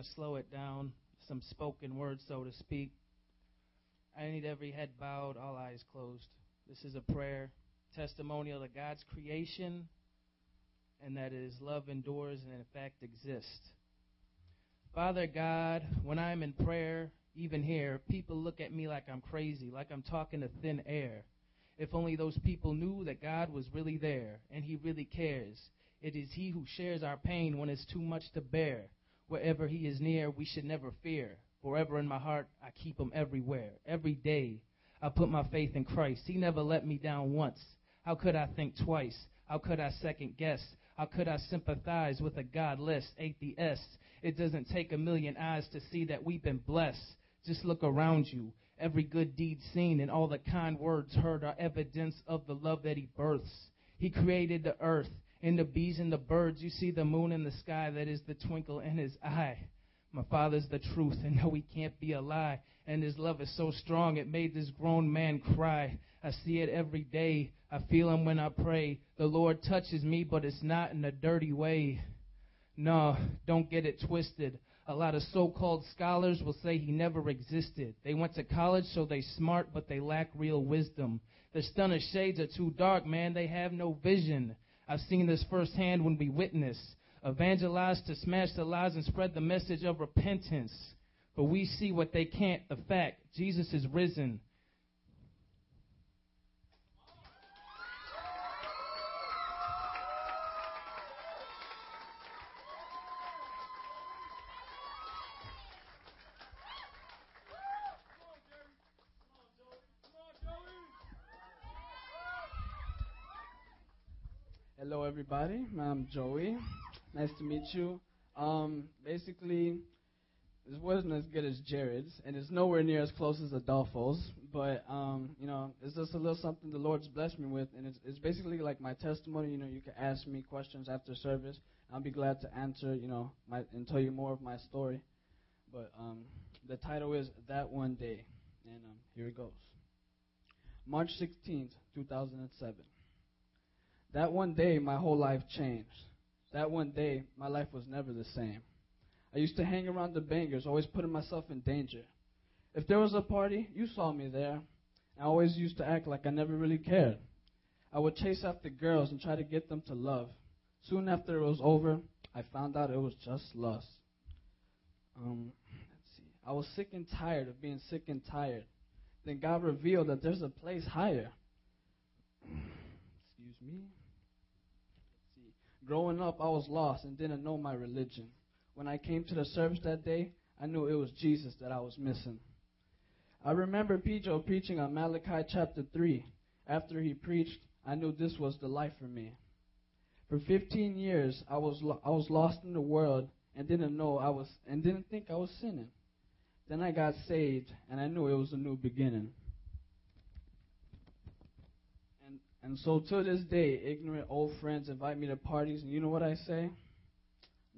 of slow it down, some spoken words, so to speak. I need every head bowed, all eyes closed. This is a prayer, testimonial to God's creation, and that His love endures and in fact exists. Father God, when I'm in prayer, even here, people look at me like I'm crazy, like I'm talking to thin air. If only those people knew that God was really there and He really cares. It is He who shares our pain when it's too much to bear. Wherever He is near, we should never fear. Forever in my heart, I keep Him everywhere. Every day, I put my faith in Christ. He never let me down once. How could I think twice? How could I second guess? How could I sympathize with a godless atheist? It doesn't take a million eyes to see that we've been blessed. Just look around you. Every good deed seen and all the kind words heard are evidence of the love that He births. He created the earth and the bees and the birds. You see the moon in the sky, that is the twinkle in His eye. My Father's the truth, and no, He can't be a lie. And His love is so strong, it made this grown man cry. I see it every day. I feel Him when I pray. The Lord touches me, but it's not in a dirty way. No, don't get it twisted. A lot of so-called scholars will say he never existed. They went to college, so they smart, but they lack real wisdom. The stunner shades are too dark, man. They have no vision. I've seen this firsthand when we witness, evangelize to smash the lies and spread the message of repentance. But we see what they can't. Fact, Jesus is risen. Everybody. I'm Joey. Nice to meet you. Um, basically, this wasn't as good as Jared's, and it's nowhere near as close as Adolfo's. But um, you know, it's just a little something the Lord's blessed me with, and it's, it's basically like my testimony. You know, you can ask me questions after service. I'll be glad to answer. You know, my, and tell you more of my story. But um, the title is That One Day, and um, here it goes. March 16th, 2007. That one day, my whole life changed. That one day, my life was never the same. I used to hang around the bangers, always putting myself in danger. If there was a party, you saw me there. I always used to act like I never really cared. I would chase after girls and try to get them to love. Soon after it was over, I found out it was just lust. Um, let's see. I was sick and tired of being sick and tired. Then God revealed that there's a place higher. Excuse me. Growing up, I was lost and didn't know my religion. When I came to the service that day, I knew it was Jesus that I was missing. I remember P. Joe preaching on Malachi chapter 3. After he preached, I knew this was the life for me. For 15 years, I was lo- I was lost in the world and didn't know I was and didn't think I was sinning. Then I got saved and I knew it was a new beginning. And so to this day, ignorant old friends invite me to parties, and you know what I say?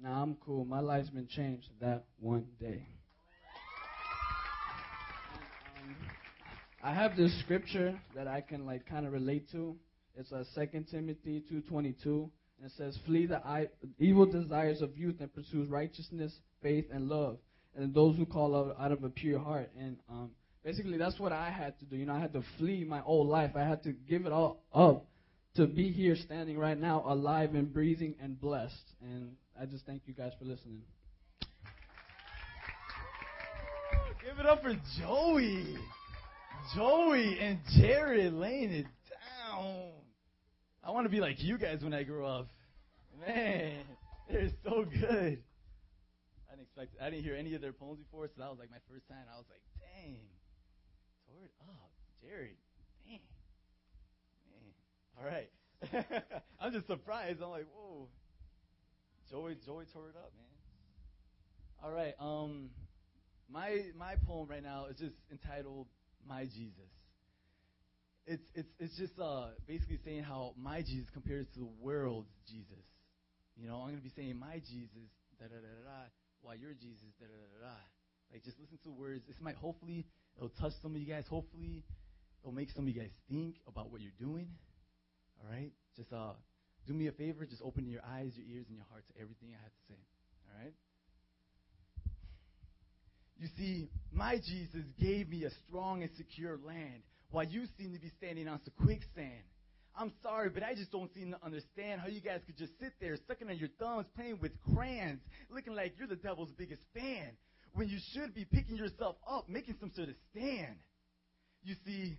Nah, I'm cool. My life's been changed that one day. Um, I have this scripture that I can like kind of relate to. It's uh, Second Timothy two twenty two, and it says, "Flee the I- evil desires of youth and pursue righteousness, faith, and love, and those who call out, out of a pure heart." And um, basically, that's what I had to do. You know, I had to flee my old life. I had to give it all up to be here, standing right now, alive and breathing and blessed. And I just thank you guys for listening. Give it up for Joey. Joey and Jared laying it down. I want to be like you guys when I grow up. Man, they're so good. I didn't expect. I didn't hear any of their poems before, so that was like my first time. I was like, dang, it up, Jared. Dang, man. All right. I'm just surprised. I'm like, whoa. Joey, Joey tore it up, man. All right. Um, my my poem right now is just entitled "My Jesus." It's it's it's just uh basically saying how my Jesus compares to the world's Jesus. You know, I'm gonna be saying my Jesus da da da da da, while your Jesus da da da da. Like just listen to words. This might hopefully it'll touch some of you guys. Hopefully it'll make some of you guys think about what you're doing. All right, just uh do me a favor, just open your eyes, your ears, and your heart to everything I have to say. All right? You see, my Jesus gave me a strong and secure land, while you seem to be standing on some quicksand. I'm sorry, but I just don't seem to understand how you guys could just sit there sucking on your thumbs, playing with crayons, looking like you're the devil's biggest fan, when you should be picking yourself up, making some sort of stand. You see,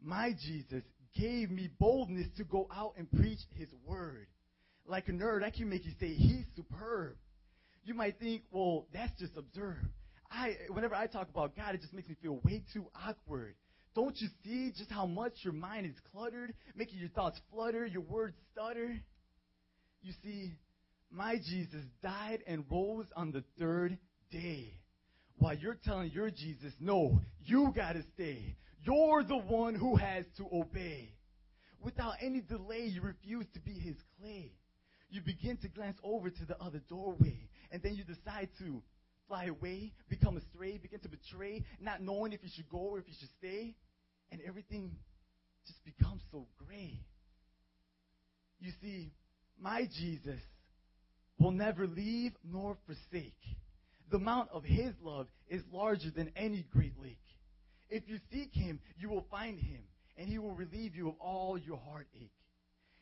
my Jesus gave me boldness to go out and preach his word. Like a nerd, I can make you say, he's superb. You might think, well, that's just absurd. I, whenever I talk about God, it just makes me feel way too awkward. Don't you see just how much your mind is cluttered, making your thoughts flutter, your words stutter? You see, my Jesus died and rose on the third day. While you're telling your Jesus, no, you gotta stay. You're the one who has to obey. Without any delay, you refuse to be his clay. You begin to glance over to the other doorway, and then you decide to fly away, become astray, begin to betray, not knowing if you should go or if you should stay, and everything just becomes so gray. You see, my Jesus will never leave nor forsake. The amount of his love is larger than any great lake. If you seek him, you will find him, and he will relieve you of all your heartache.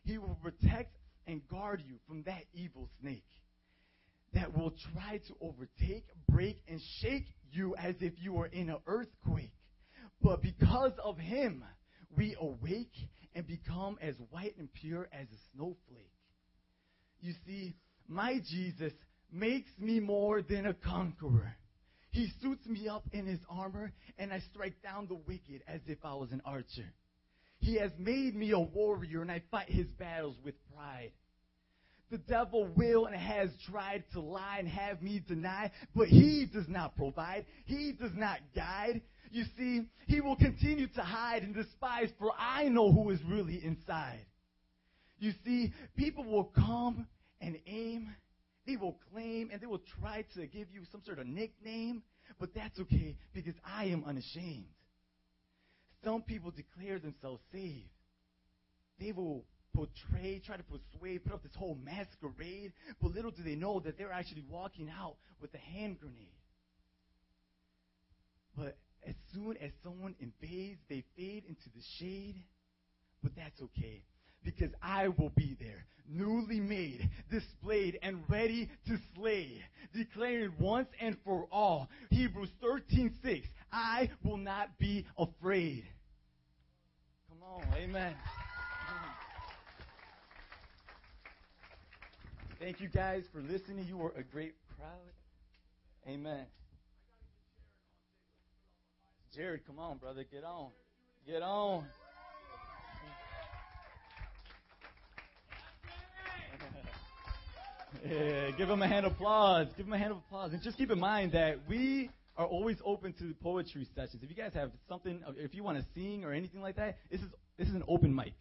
He will protect and guard you from that evil snake that will try to overtake, break, and shake you as if you were in an earthquake. But because of him, we awake and become as white and pure as a snowflake. You see, my Jesus makes me more than a conqueror. He suits me up in his armor, and I strike down the wicked as if I was an archer. He has made me a warrior, and I fight his battles with pride. The devil will and has tried to lie and have me deny, but he does not provide. He does not guide. You see, he will continue to hide and despise, for I know who is really inside. You see, people will come and aim, they will claim, and they will try to give you some sort of nickname, but that's okay because I am unashamed. Some people declare themselves saved. They will portray, try to persuade, put up this whole masquerade, but little do they know that they're actually walking out with a hand grenade. But as soon as someone invades, they fade into the shade, but that's okay. Because I will be there, newly made, displayed, and ready to slay, declaring once and for all, Hebrews 13:6, I will not be afraid. Come on, amen. Thank you guys for listening. You were a great crowd. Amen. Jared, come on, brother. Get on. Get on. Yeah, give him a hand of applause. Give him a hand of applause. And just keep in mind that we are always open to poetry sessions. If you guys have something, if you want to sing or anything like that, this is this is an open mic.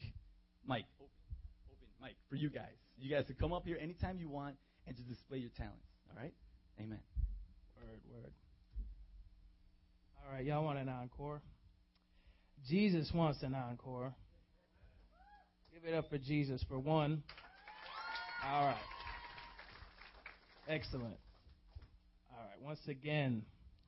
Mic. Open, open mic for you guys. You guys can come up here anytime you want and just display your talents. All right? Amen. Word, word. All right, y'all want an encore? Jesus wants an encore. Give it up for Jesus for one. All right. Excellent. All right, once again,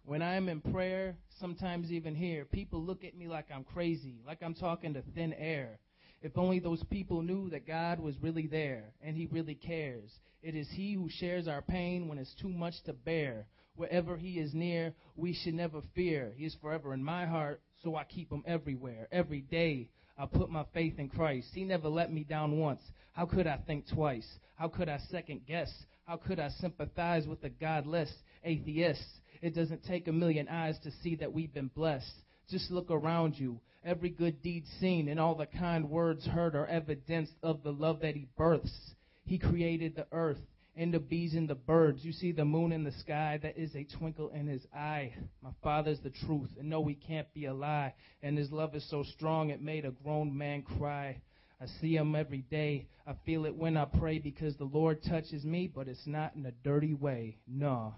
when I'm in prayer, sometimes even here, people look at me like I'm crazy, like I'm talking to thin air. If only those people knew that God was really there and He really cares. It is He who shares our pain when it's too much to bear. Wherever He is near, we should never fear. He is forever in my heart, so I keep Him everywhere. Every day, I put my faith in Christ. He never let me down once. How could I think twice? How could I second guess? How could I sympathize with the godless atheist? It doesn't take a million eyes to see that we've been blessed. Just look around you. Every good deed seen and all the kind words heard are evidence of the love that He births. He created the earth and the bees and the birds. You see the moon in the sky, that is a twinkle in His eye. My Father's the truth, and no, He can't be a lie. And His love is so strong it made a grown man cry. I see him every day. I feel it when I pray because the Lord touches me, but it's not in a dirty way. No.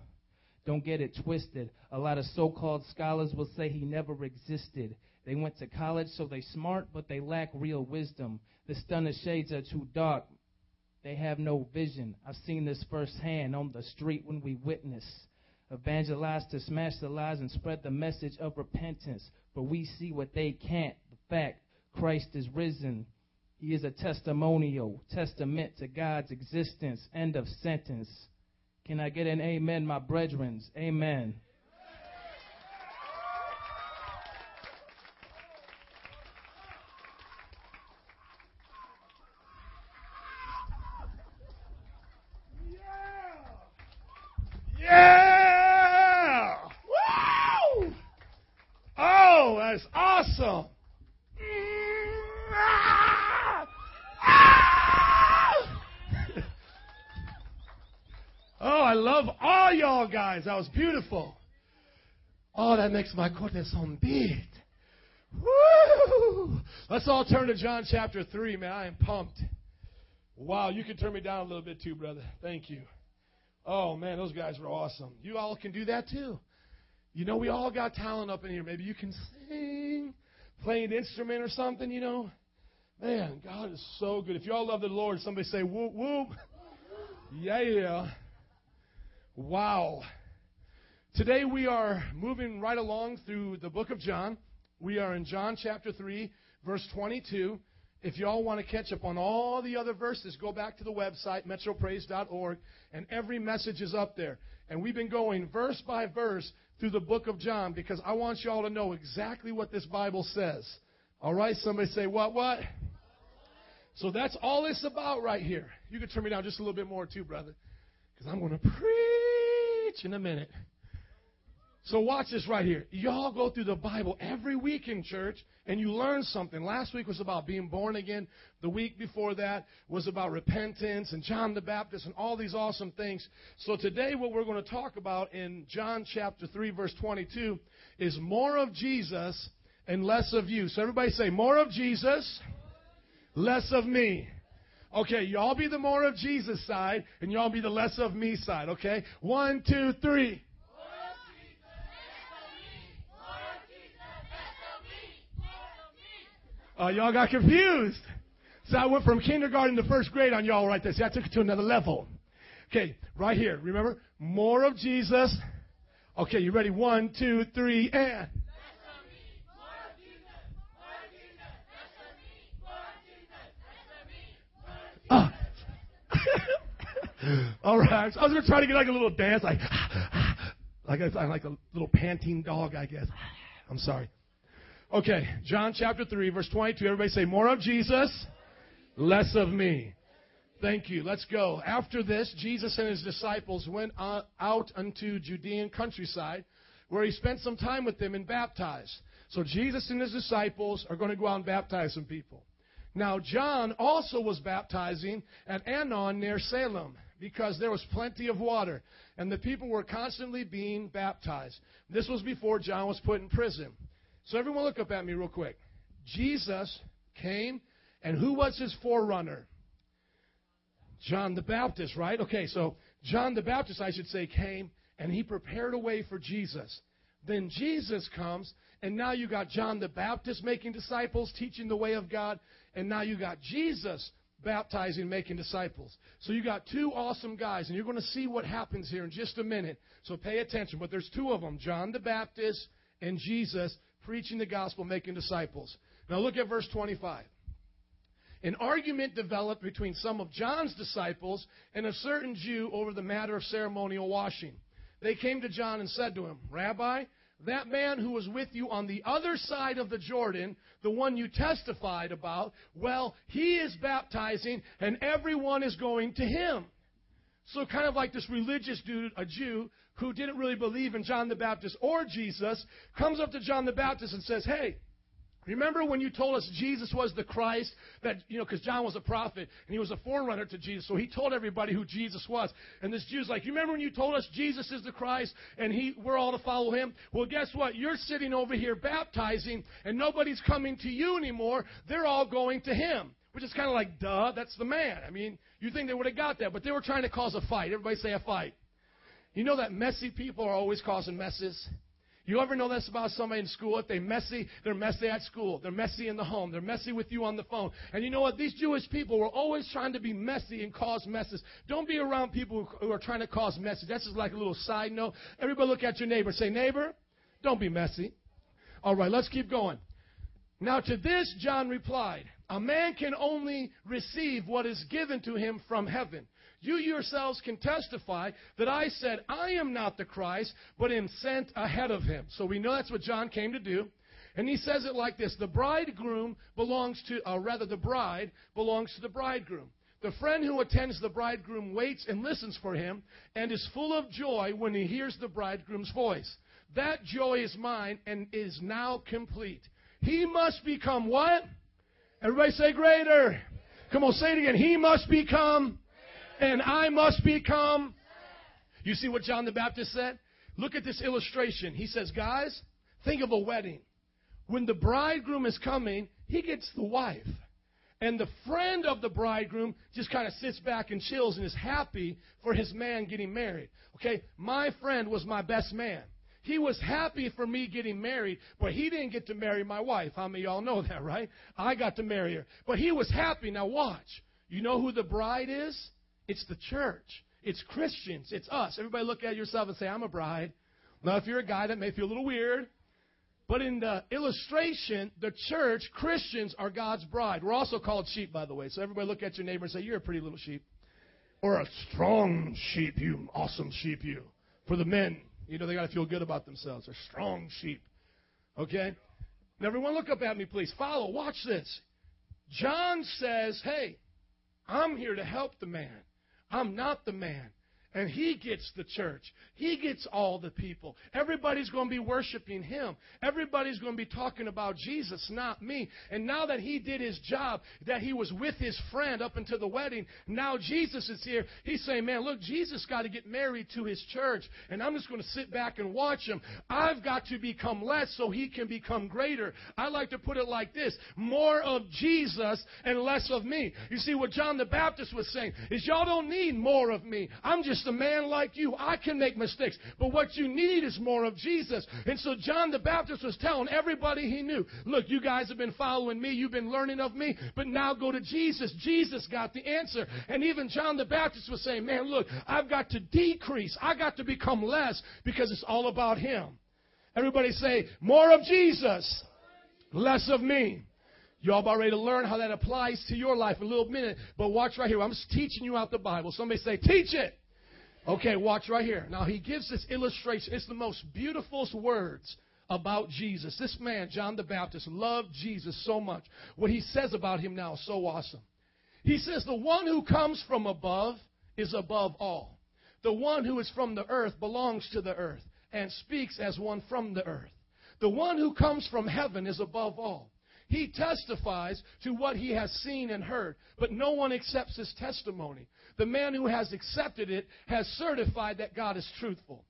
Don't get it twisted. A lot of so called scholars will say he never existed. They went to college, so they smart, but they lack real wisdom. The stunner shades are too dark. They have no vision. I've seen this firsthand on the street when we witness evangelize to smash the lies and spread the message of repentance. For we see what they can't. The fact Christ is risen. He is a testimonial, testament to God's existence. End of sentence. Can I get an amen, my brethren? Amen. Yeah! Woo! Oh, that's awesome. Oh, I love all That was beautiful. Oh, that makes my corazón beat. Woo! Let's all turn to John chapter 3, man. I am pumped. Wow, you can turn me down a little bit too, brother. Thank you. Oh, man, those guys were awesome. You all can do that too. You know, we all got talent up in here. Maybe you can sing, play an instrument or something, you know. Man, God is so good. If you all love the Lord, somebody say, whoop, whoop. Yeah, yeah. Wow. Today we are moving right along through the book of John. We are in John chapter 3, verse 22. If y'all want to catch up on all the other verses, go back to the website, metropraise.org, and every message is up there. And we've been going verse by verse through the book of John because I want y'all to know exactly what this Bible says. All right? Somebody say, what, what? So that's all it's about right here. You can turn me down just a little bit more, too, brother, because I'm going to preach in a minute. So watch this right here. Y'all go through the Bible every week in church and you learn something. Last week was about being born again. The week before that was about repentance and John the Baptist and all these awesome things. So today what we're going to talk about in John chapter 3 verse 22 is more of Jesus and less of you. So everybody say more of Jesus, less of me. Okay, y'all be the more of Jesus side and y'all be the less of me side, okay? One, two, three. Uh, y'all got confused. So I went from kindergarten to first grade on y'all right there. See, I took it to another level. Okay, right here. Remember? More of Jesus. Okay, you ready? One, two, three, and. Ah. All right. So I was going to try to get like a little dance, like, like I like a little panting dog, I guess. I'm sorry. Okay, John chapter 3, verse 22. Everybody say, More of Jesus, less of me. Thank you. Let's go. After this, Jesus and his disciples went out unto Judean countryside, where he spent some time with them and baptized. So Jesus and his disciples are going to go out and baptize some people. Now, John also was baptizing at Aenon near Salem because there was plenty of water, and the people were constantly being baptized. This was before John was put in prison. So everyone look up at me real quick. Jesus came, and who was his forerunner? John the Baptist, right? Okay, so John the Baptist, I should say, came, and he prepared a way for Jesus. Then Jesus comes, and now you got John the Baptist making disciples, teaching the way of God, and now you got Jesus baptizing, making disciples. So you got two awesome guys, and you're going to see what happens here in just a minute. So pay attention. But there's two of them, John the Baptist and Jesus, preaching the gospel, making disciples. Now look at verse 25. An argument developed between some of John's disciples and a certain Jew over the matter of ceremonial washing. They came to John and said to him, Rabbi, that man who was with you on the other side of the Jordan, the one you testified about, well, he is baptizing and everyone is going to him. So kind of like this religious dude, a Jew, who didn't really believe in John the Baptist or Jesus, comes up to John the Baptist and says, Hey, Remember when you told us Jesus was the Christ? That, you know, because John was a prophet and he was a forerunner to Jesus. So he told everybody who Jesus was. And this Jew's like, You remember when you told us Jesus is the Christ and he, we're all to follow him? Well, guess what? You're sitting over here baptizing and nobody's coming to you anymore. They're all going to him. Which is kind of like, duh, that's the man. I mean, you think they would have got that, but they were trying to cause a fight. Everybody say a fight. You know that messy people are always causing messes? You ever know this about somebody in school? If they messy, they're messy at school. They're messy in the home. They're messy with you on the phone. And you know what? These Jewish people were always trying to be messy and cause messes. Don't be around people who are trying to cause messes. That's just like a little side note. Everybody look at your neighbor. Say, neighbor, don't be messy. All right, let's keep going. Now to this, John replied, a man can only receive what is given to him from heaven. You yourselves can testify that I said, I am not the Christ, but am sent ahead of him. So we know that's what John came to do. And he says it like this The bridegroom belongs to, or rather, the bride belongs to the bridegroom. The friend who attends the bridegroom waits and listens for him and is full of joy when he hears the bridegroom's voice. That joy is mine and is now complete. He must become what? Everybody say greater. Come on, say it again. He must become and I must become. You see what John the Baptist said? Look at this illustration. He says, Guys, think of a wedding. When the bridegroom is coming, he gets the wife. And the friend of the bridegroom just kind of sits back and chills and is happy for his man getting married. Okay, my friend was my best man. He was happy for me getting married, but he didn't get to marry my wife. How many of y'all know that, right? I got to marry her. But he was happy. Now watch. You know who the bride is? It's the church. It's Christians. It's us. Everybody look at yourself and say, I'm a bride. Now, if you're a guy, that may feel a little weird. But in the illustration, the church, Christians are God's bride. We're also called sheep, by the way. So everybody look at your neighbor and say, You're a pretty little sheep. Or a strong sheep, you awesome sheep, you. For the men, you know, they got to feel good about themselves. They're strong sheep. Okay? Now, everyone look up at me, please. Follow. Watch this. John says, Hey, I'm here to help the man. I'm not the man. And he gets the church. He gets all the people. Everybody's going to be worshiping him. Everybody's going to be talking about Jesus, not me. And now that he did his job, that he was with his friend up until the wedding, now Jesus is here. He's saying, man, look, Jesus got to get married to his church. And I'm just going to sit back and watch him. I've got to become less so he can become greater. I like to put it like this more of Jesus and less of me. You see, what John the Baptist was saying is, y'all don't need more of me. I'm just just a man like you. I can make mistakes. But what you need is more of Jesus. And so John the Baptist was telling everybody he knew, look, you guys have been following me. You've been learning of me. But now go to Jesus. Jesus got the answer. And even John the Baptist was saying, man, look, I've got to decrease. I got to become less because it's all about him. Everybody say, more of Jesus, less of me. Y'all about ready to learn how that applies to your life in a little minute. But watch right here. I'm just teaching you out the Bible. Somebody say, teach it. Okay, watch right here. Now, he gives this illustration. It's the most beautiful words about Jesus. This man, John the Baptist, loved Jesus so much. What he says about him now is so awesome. He says, The one who comes from above is above all. The one who is from the earth belongs to the earth and speaks as one from the earth. The one who comes from heaven is above all. He testifies to what he has seen and heard, but no one accepts his testimony. The man who has accepted it has certified that God is truthful.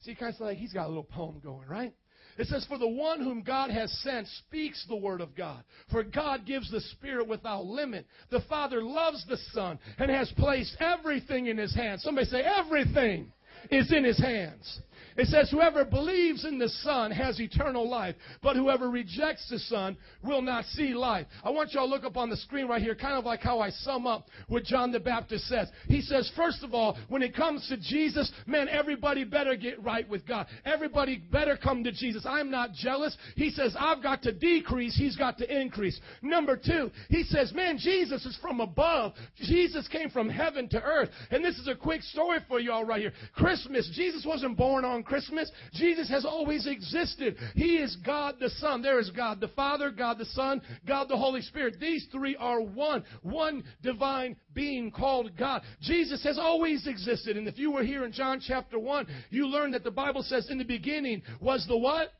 See, kind of like he's got a little poem going, right? It says, For the one whom God has sent speaks the word of God. For God gives the Spirit without limit. The Father loves the Son and has placed everything in his hands. Somebody say, Everything is in his hands. It says, Whoever believes in the Son has eternal life, but whoever rejects the Son will not see life. I want y'all to look up on the screen right here, kind of like how I sum up what John the Baptist says. He says, First of all, when it comes to Jesus, man, everybody better get right with God. Everybody better come to Jesus. I'm not jealous. He says, I've got to decrease, he's got to increase. Number two, he says, Man, Jesus is from above. Jesus came from heaven to earth. And this is a quick story for y'all right here. Christmas, Jesus wasn't born on Christmas. Jesus has always existed. He is God the Son. There is God the Father, God the Son, God the Holy Spirit. These three are one, one divine being called God. Jesus has always existed. And if you were here in John chapter 1, you learned that the Bible says in the beginning was the what?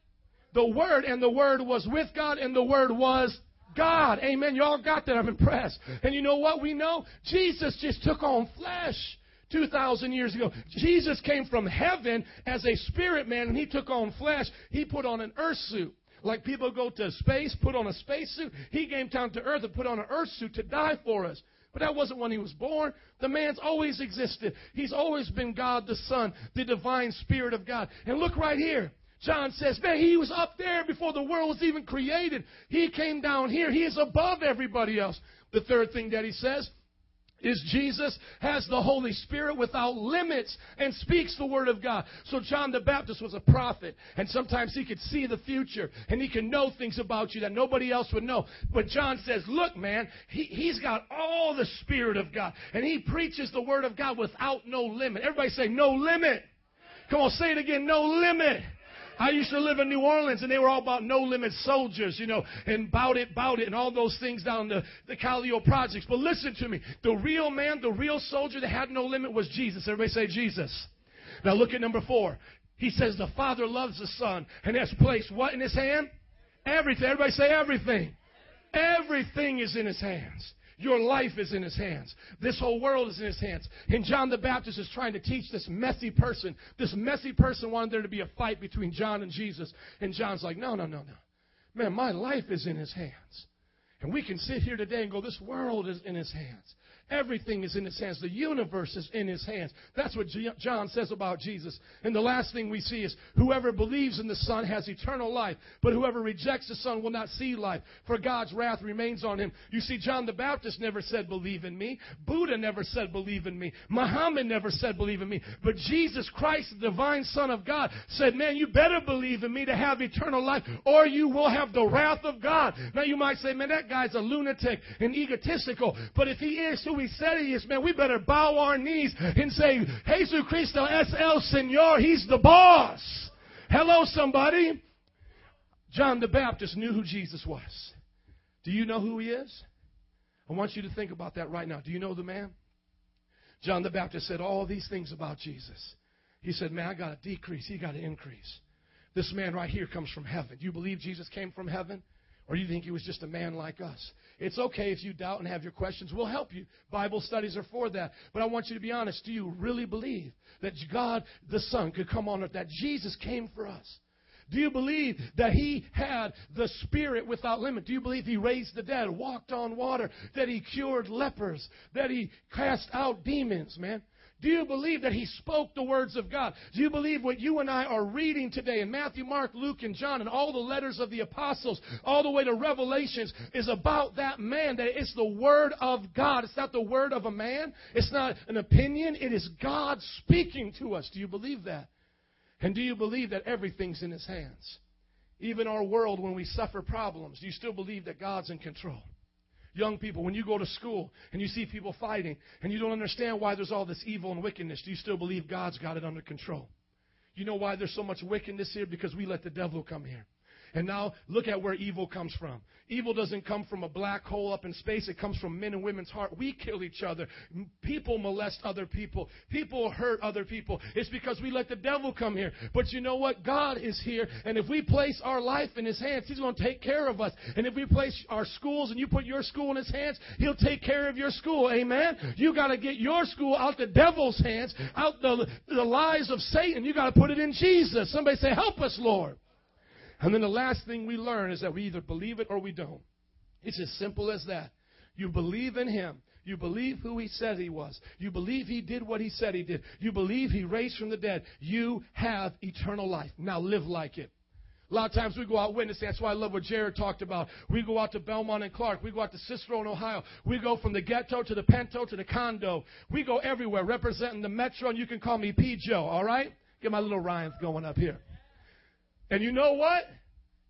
The Word, and the Word was with God, and the Word was God. Amen. Y'all got that. I'm impressed. And you know what we know? Jesus just took on flesh. 2,000 years ago. Jesus came from heaven as a spirit man and he took on flesh. He put on an earth suit. Like people go to space, put on a space suit. He came down to earth and put on an earth suit to die for us. But that wasn't when he was born. The man's always existed. He's always been God the Son, the divine Spirit of God. And look right here. John says, man, he was up there before the world was even created. He came down here. He is above everybody else. The third thing that he says is Jesus has the Holy Spirit without limits and speaks the Word of God. So John the Baptist was a prophet, and sometimes he could see the future, and he can know things about you that nobody else would know. But John says, look, man, he, he's got all the Spirit of God, and he preaches the Word of God without no limit. Everybody say, no limit. Come on, say it again, no limit. I used to live in New Orleans and they were all about no limit soldiers, you know, and bout it, bout it, and all those things down the, the Calliope projects. But listen to me. The real man, the real soldier that had no limit was Jesus. Everybody say Jesus. Now look at number four. He says the Father loves the Son and has placed what in his hand? Everything. Everybody say everything. Everything is in his hands. Your life is in his hands. This whole world is in his hands. And John the Baptist is trying to teach this messy person. This messy person wanted there to be a fight between John and Jesus. And John's like, no, no, no, no. Man, my life is in his hands. And we can sit here today and go, this world is in his hands. Everything is in his hands. The universe is in his hands. That's what John says about Jesus. And the last thing we see is whoever believes in the Son has eternal life, but whoever rejects the Son will not see life, for God's wrath remains on him. You see, John the Baptist never said, Believe in me. Buddha never said, Believe in me. Muhammad never said, Believe in me. But Jesus Christ, the divine Son of God, said, Man, you better believe in me to have eternal life, or you will have the wrath of God. Now you might say, Man, that guy's a lunatic and egotistical. But if he is who he said he is, man, we better bow our knees and say, Jesus Cristo es el Señor. He's the boss. Hello, somebody. John the Baptist knew who Jesus was. Do you know who he is? I want you to think about that right now. Do you know the man? John the Baptist said all these things about Jesus. He said, Man, I got to decrease, he got to increase. This man right here comes from heaven. Do you believe Jesus came from heaven? Or do you think he was just a man like us? It's okay if you doubt and have your questions. We'll help you. Bible studies are for that. But I want you to be honest. Do you really believe that God the Son could come on earth, that Jesus came for us? Do you believe that he had the spirit without limit? Do you believe he raised the dead, walked on water, that he cured lepers, that he cast out demons, man? Do you believe that he spoke the words of God? Do you believe what you and I are reading today in Matthew, Mark, Luke, and John, and all the letters of the apostles, all the way to Revelations, is about that man? That it's the word of God. It's not the word of a man. It's not an opinion. It is God speaking to us. Do you believe that? And do you believe that everything's in his hands? Even our world, when we suffer problems, do you still believe that God's in control? Young people, when you go to school and you see people fighting and you don't understand why there's all this evil and wickedness, do you still believe God's got it under control? You know why there's so much wickedness here? Because we let the devil come here. And now look at where evil comes from. Evil doesn't come from a black hole up in space. It comes from men and women's heart. We kill each other. People molest other people. People hurt other people. It's because we let the devil come here. But you know what? God is here. And if we place our life in his hands, he's going to take care of us. And if we place our schools and you put your school in his hands, he'll take care of your school. Amen? You got to get your school out the devil's hands, out the, the lies of Satan. You got to put it in Jesus. Somebody say, help us, Lord. And then the last thing we learn is that we either believe it or we don't. It's as simple as that. You believe in Him. You believe who He said He was. You believe He did what He said He did. You believe He raised from the dead. You have eternal life. Now live like it. A lot of times we go out witnessing. That's why I love what Jared talked about. We go out to Belmont and Clark. We go out to Cicero in Ohio. We go from the ghetto to the Pento to the condo. We go everywhere representing the Metro, and you can call me P. Joe, all right? Get my little rhymes going up here. And you know what?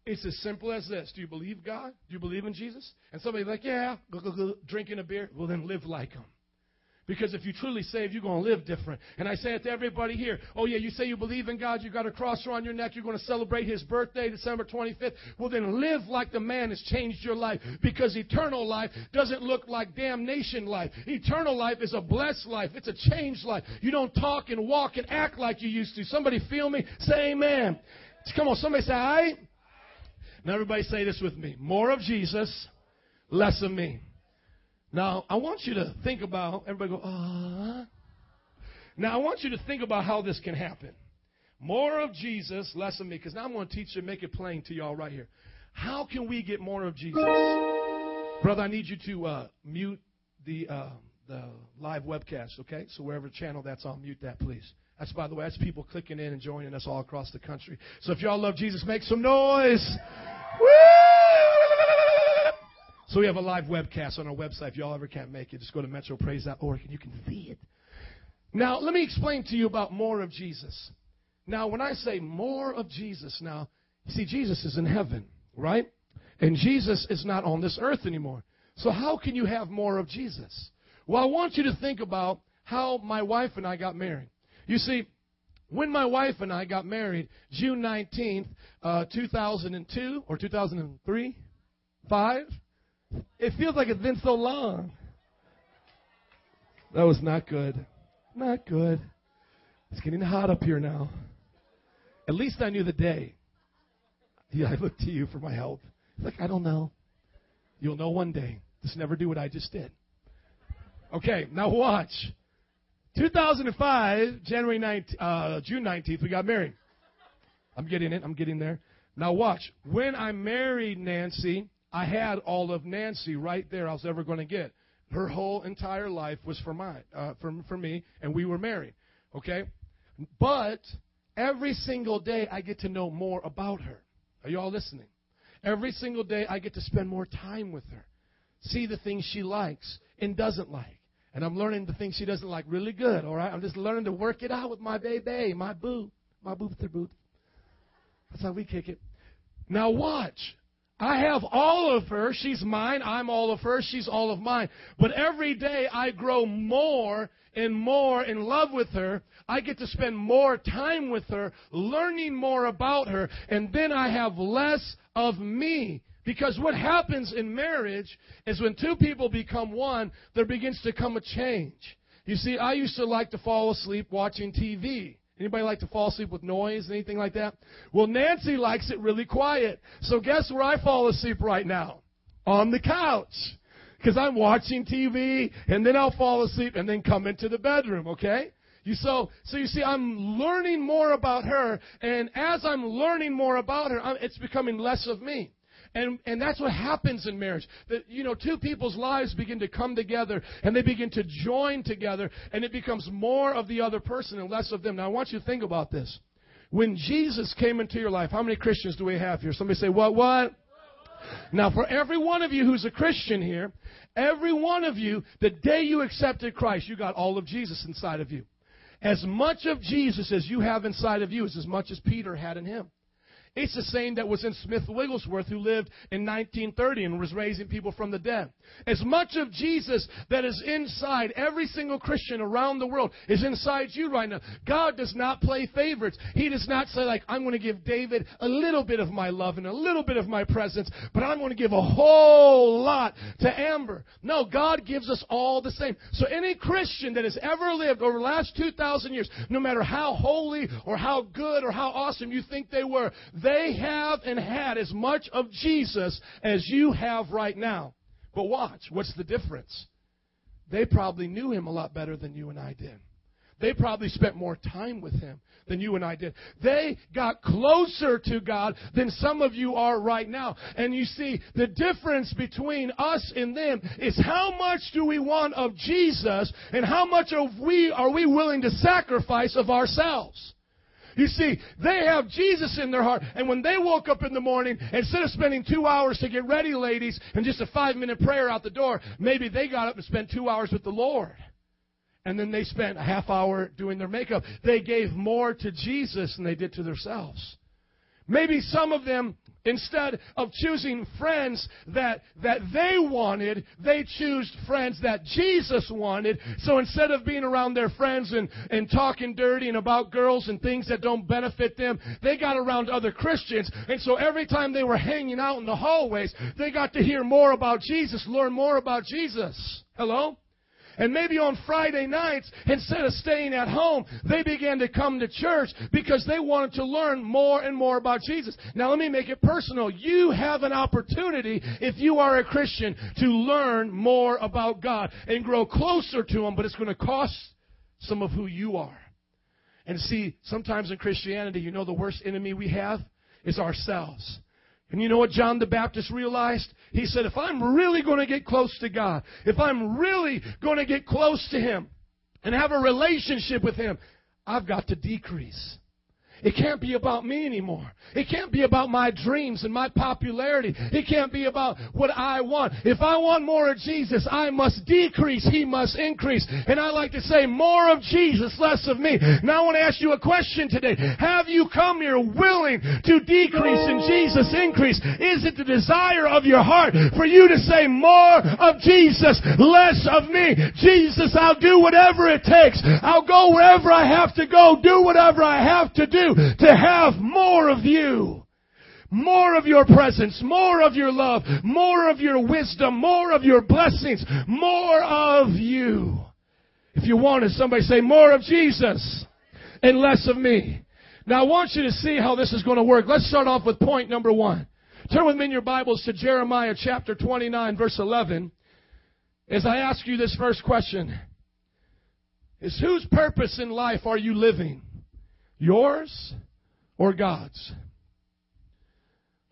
It's as simple as this. Do you believe God? Do you believe in Jesus? And somebody's like, yeah, go, go, go, drinking a beer. Well, then live like him. Because if you truly saved, you're going to live different. And I say it to everybody here. Oh, yeah, you say you believe in God. You've got a cross around your neck. You're going to celebrate His birthday, December 25th. Well, then live like the man has changed your life. Because eternal life doesn't look like damnation life. Eternal life is a blessed life. It's a changed life. You don't talk and walk and act like you used to. Somebody feel me? Say amen. Come on, somebody say, right. Now everybody say this with me. More of Jesus, less of me. Now, I want you to think about, everybody go, ah. Now, I want you to think about how this can happen. More of Jesus, less of me. Because now I'm going to teach you, make it plain to y'all right here. How can we get more of Jesus? Brother, I need you to uh, mute the, uh, the live webcast, okay? So wherever channel that's on, mute that, please. That's, by the way, that's people clicking in and joining us all across the country. So if y'all love Jesus, make some noise. So we have a live webcast on our website. If y'all ever can't make it, just go to metropraise.org and you can see it. Now, let me explain to you about more of Jesus. Now, when I say more of Jesus, now, see, Jesus is in heaven, right? And Jesus is not on this earth anymore. So how can you have more of Jesus? Well, I want you to think about how my wife and I got married. You see, when my wife and I got married, June 19th, uh, 2002 or 2003, 5, it feels like it's been so long. That was not good. Not good. It's getting hot up here now. At least I knew the day. Yeah, I look to you for my help. It's like, I don't know. You'll know one day. Just never do what I just did. Okay, now watch. 2005, January 19, uh, June 19th, we got married. I'm getting it. I'm getting there. Now watch. When I married Nancy, I had all of Nancy right there I was ever going to get. Her whole entire life was for my, uh, for, for me, and we were married. Okay? But every single day I get to know more about her. Are you all listening? Every single day I get to spend more time with her. See the things she likes and doesn't like. And I'm learning the things she doesn't like really good, all right? I'm just learning to work it out with my baby, my boo, my boopster boot. That's how we kick it. Now watch. I have all of her. She's mine. I'm all of her. She's all of mine. But every day I grow more and more in love with her. I get to spend more time with her, learning more about her, and then I have less of me. Because what happens in marriage is when two people become one, there begins to come a change. You see, I used to like to fall asleep watching TV. Anybody like to fall asleep with noise, anything like that? Well, Nancy likes it really quiet. So guess where I fall asleep right now? On the couch. Because I'm watching TV, and then I'll fall asleep and then come into the bedroom, okay? You so so you see, I'm learning more about her, and as I'm learning more about her, I'm, it's becoming less of me. And, and that's what happens in marriage. That, you know, two people's lives begin to come together and they begin to join together and it becomes more of the other person and less of them. Now, I want you to think about this. When Jesus came into your life, how many Christians do we have here? Somebody say, what, what? Now, for every one of you who's a Christian here, every one of you, the day you accepted Christ, you got all of Jesus inside of you. As much of Jesus as you have inside of you is as much as Peter had in him. It's the same that was in Smith Wigglesworth, who lived in 1930 and was raising people from the dead. As much of Jesus that is inside every single Christian around the world is inside you right now. God does not play favorites. He does not say, like, I'm going to give David a little bit of my love and a little bit of my presence, but I'm going to give a whole lot to Amber. No, God gives us all the same. So any Christian that has ever lived over the last 2,000 years, no matter how holy or how good or how awesome you think they were, have and had as much of Jesus as you have right now. But watch, what's the difference? They probably knew him a lot better than you and I did. They probably spent more time with him than you and I did. They got closer to God than some of you are right now. And you see, the difference between us and them is how much do we want of Jesus and how much of we are we willing to sacrifice of ourselves. You see, they have Jesus in their heart. And when they woke up in the morning, instead of spending two hours to get ready, ladies, and just a five minute prayer out the door, maybe they got up and spent two hours with the Lord. And then they spent a half hour doing their makeup. They gave more to Jesus than they did to themselves. Maybe some of them Instead of choosing friends that, that they wanted, they chose friends that Jesus wanted. So instead of being around their friends and, and talking dirty and about girls and things that don't benefit them, they got around other Christians. And so every time they were hanging out in the hallways, they got to hear more about Jesus, learn more about Jesus. Hello? And maybe on Friday nights, instead of staying at home, they began to come to church because they wanted to learn more and more about Jesus. Now let me make it personal. You have an opportunity, if you are a Christian, to learn more about God and grow closer to Him, but it's going to cost some of who you are. And see, sometimes in Christianity, you know the worst enemy we have is ourselves. And you know what John the Baptist realized? He said, if I'm really going to get close to God, if I'm really going to get close to Him and have a relationship with Him, I've got to decrease. It can't be about me anymore. It can't be about my dreams and my popularity. It can't be about what I want. If I want more of Jesus, I must decrease. He must increase. And I like to say, more of Jesus, less of me. Now I want to ask you a question today. Have you come here willing to decrease and Jesus increase? Is it the desire of your heart for you to say more of Jesus, less of me? Jesus, I'll do whatever it takes. I'll go wherever I have to go, do whatever I have to do to have more of you. More of your presence, more of your love, more of your wisdom, more of your blessings, more of you. If you want it, somebody say more of Jesus and less of me. Now I want you to see how this is going to work. Let's start off with point number one. Turn with me in your Bibles to Jeremiah chapter 29 verse 11. As I ask you this first question, is whose purpose in life are you living? Yours or God's?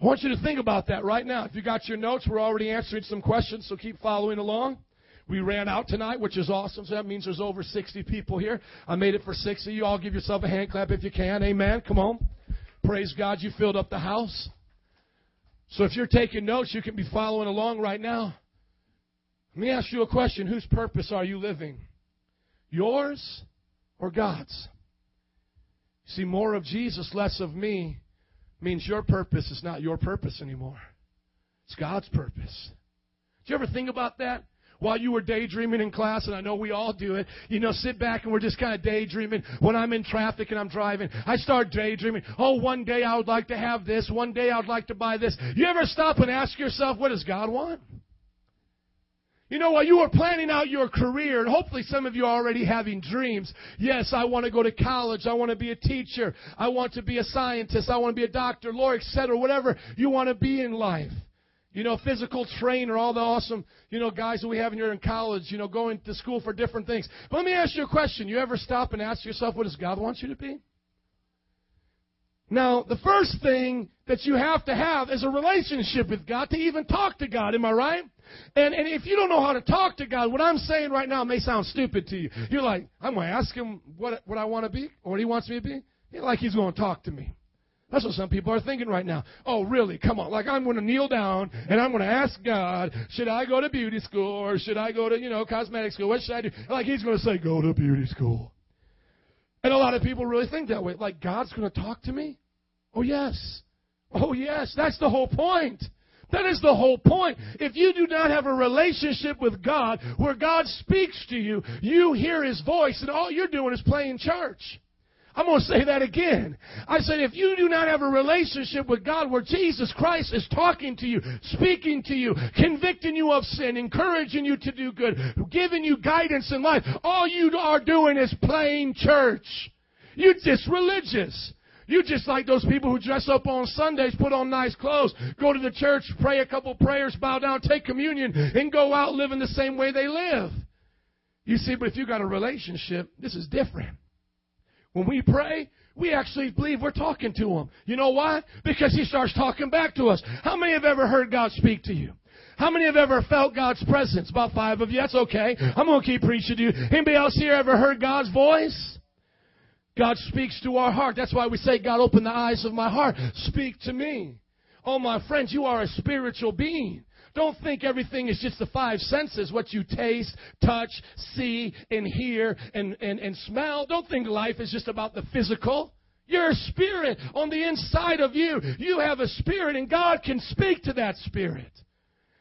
I want you to think about that right now. If you got your notes, we're already answering some questions, so keep following along. We ran out tonight, which is awesome. So that means there's over 60 people here. I made it for 60. You all give yourself a hand clap if you can. Amen. Come on. Praise God, you filled up the house. So if you're taking notes, you can be following along right now. Let me ask you a question. Whose purpose are you living? Yours or God's? See, more of Jesus, less of me means your purpose is not your purpose anymore. It's God's purpose. Did you ever think about that? While you were daydreaming in class, and I know we all do it, you know, sit back and we're just kind of daydreaming. When I'm in traffic and I'm driving, I start daydreaming. Oh, one day I would like to have this. One day I would like to buy this. You ever stop and ask yourself, what does God want? You know, while you were planning out your career, and hopefully some of you are already having dreams. Yes, I want to go to college. I want to be a teacher. I want to be a scientist. I want to be a doctor, lawyer, etc. Whatever you want to be in life. You know, physical trainer, all the awesome, you know, guys that we have here in college, you know, going to school for different things. But let me ask you a question. You ever stop and ask yourself, what does God want you to be? Now, the first thing that you have to have is a relationship with God to even talk to God. Am I right? And, and if you don't know how to talk to God, what I'm saying right now may sound stupid to you. You're like, I'm going to ask him what, what I want to be or what he wants me to be. You're like he's going to talk to me. That's what some people are thinking right now. Oh, really? Come on. Like I'm going to kneel down and I'm going to ask God, should I go to beauty school or should I go to, you know, cosmetic school? What should I do? Like he's going to say, go to beauty school. And a lot of people really think that way. Like God's going to talk to me? Oh, yes. Oh, yes. That's the whole point. That is the whole point. If you do not have a relationship with God where God speaks to you, you hear His voice, and all you're doing is playing church. I'm going to say that again. I said, if you do not have a relationship with God where Jesus Christ is talking to you, speaking to you, convicting you of sin, encouraging you to do good, giving you guidance in life, all you are doing is playing church. You're just religious. You just like those people who dress up on Sundays, put on nice clothes, go to the church, pray a couple prayers, bow down, take communion, and go out living the same way they live. You see, but if you got a relationship, this is different. When we pray, we actually believe we're talking to him. You know why? Because he starts talking back to us. How many have ever heard God speak to you? How many have ever felt God's presence? About five of you. That's okay. I'm going to keep preaching to you. Anybody else here ever heard God's voice? God speaks to our heart. That's why we say, God, open the eyes of my heart. Speak to me. Oh, my friends, you are a spiritual being. Don't think everything is just the five senses, what you taste, touch, see, and hear, and, and, and smell. Don't think life is just about the physical. You're a spirit on the inside of you. You have a spirit, and God can speak to that spirit.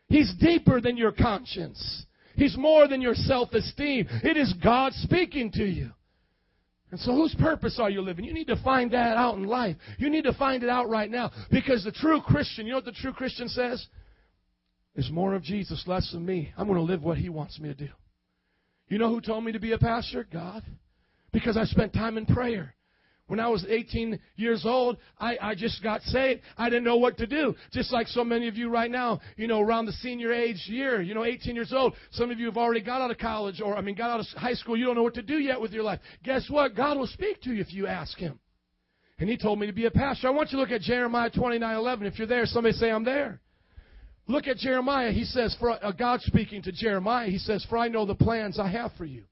He's deeper than your conscience. He's more than your self esteem. It is God speaking to you. And so, whose purpose are you living? You need to find that out in life. You need to find it out right now. Because the true Christian, you know what the true Christian says? There's more of Jesus, less of me. I'm going to live what He wants me to do. You know who told me to be a pastor? God. Because I spent time in prayer. When I was 18 years old, I, I just got saved. I didn't know what to do. Just like so many of you right now, you know, around the senior age year, you know, 18 years old. Some of you have already got out of college or, I mean, got out of high school. You don't know what to do yet with your life. Guess what? God will speak to you if you ask Him. And He told me to be a pastor. I want you to look at Jeremiah 29 11. If you're there, somebody say, I'm there. Look at Jeremiah. He says, for uh, God speaking to Jeremiah, He says, For I know the plans I have for you,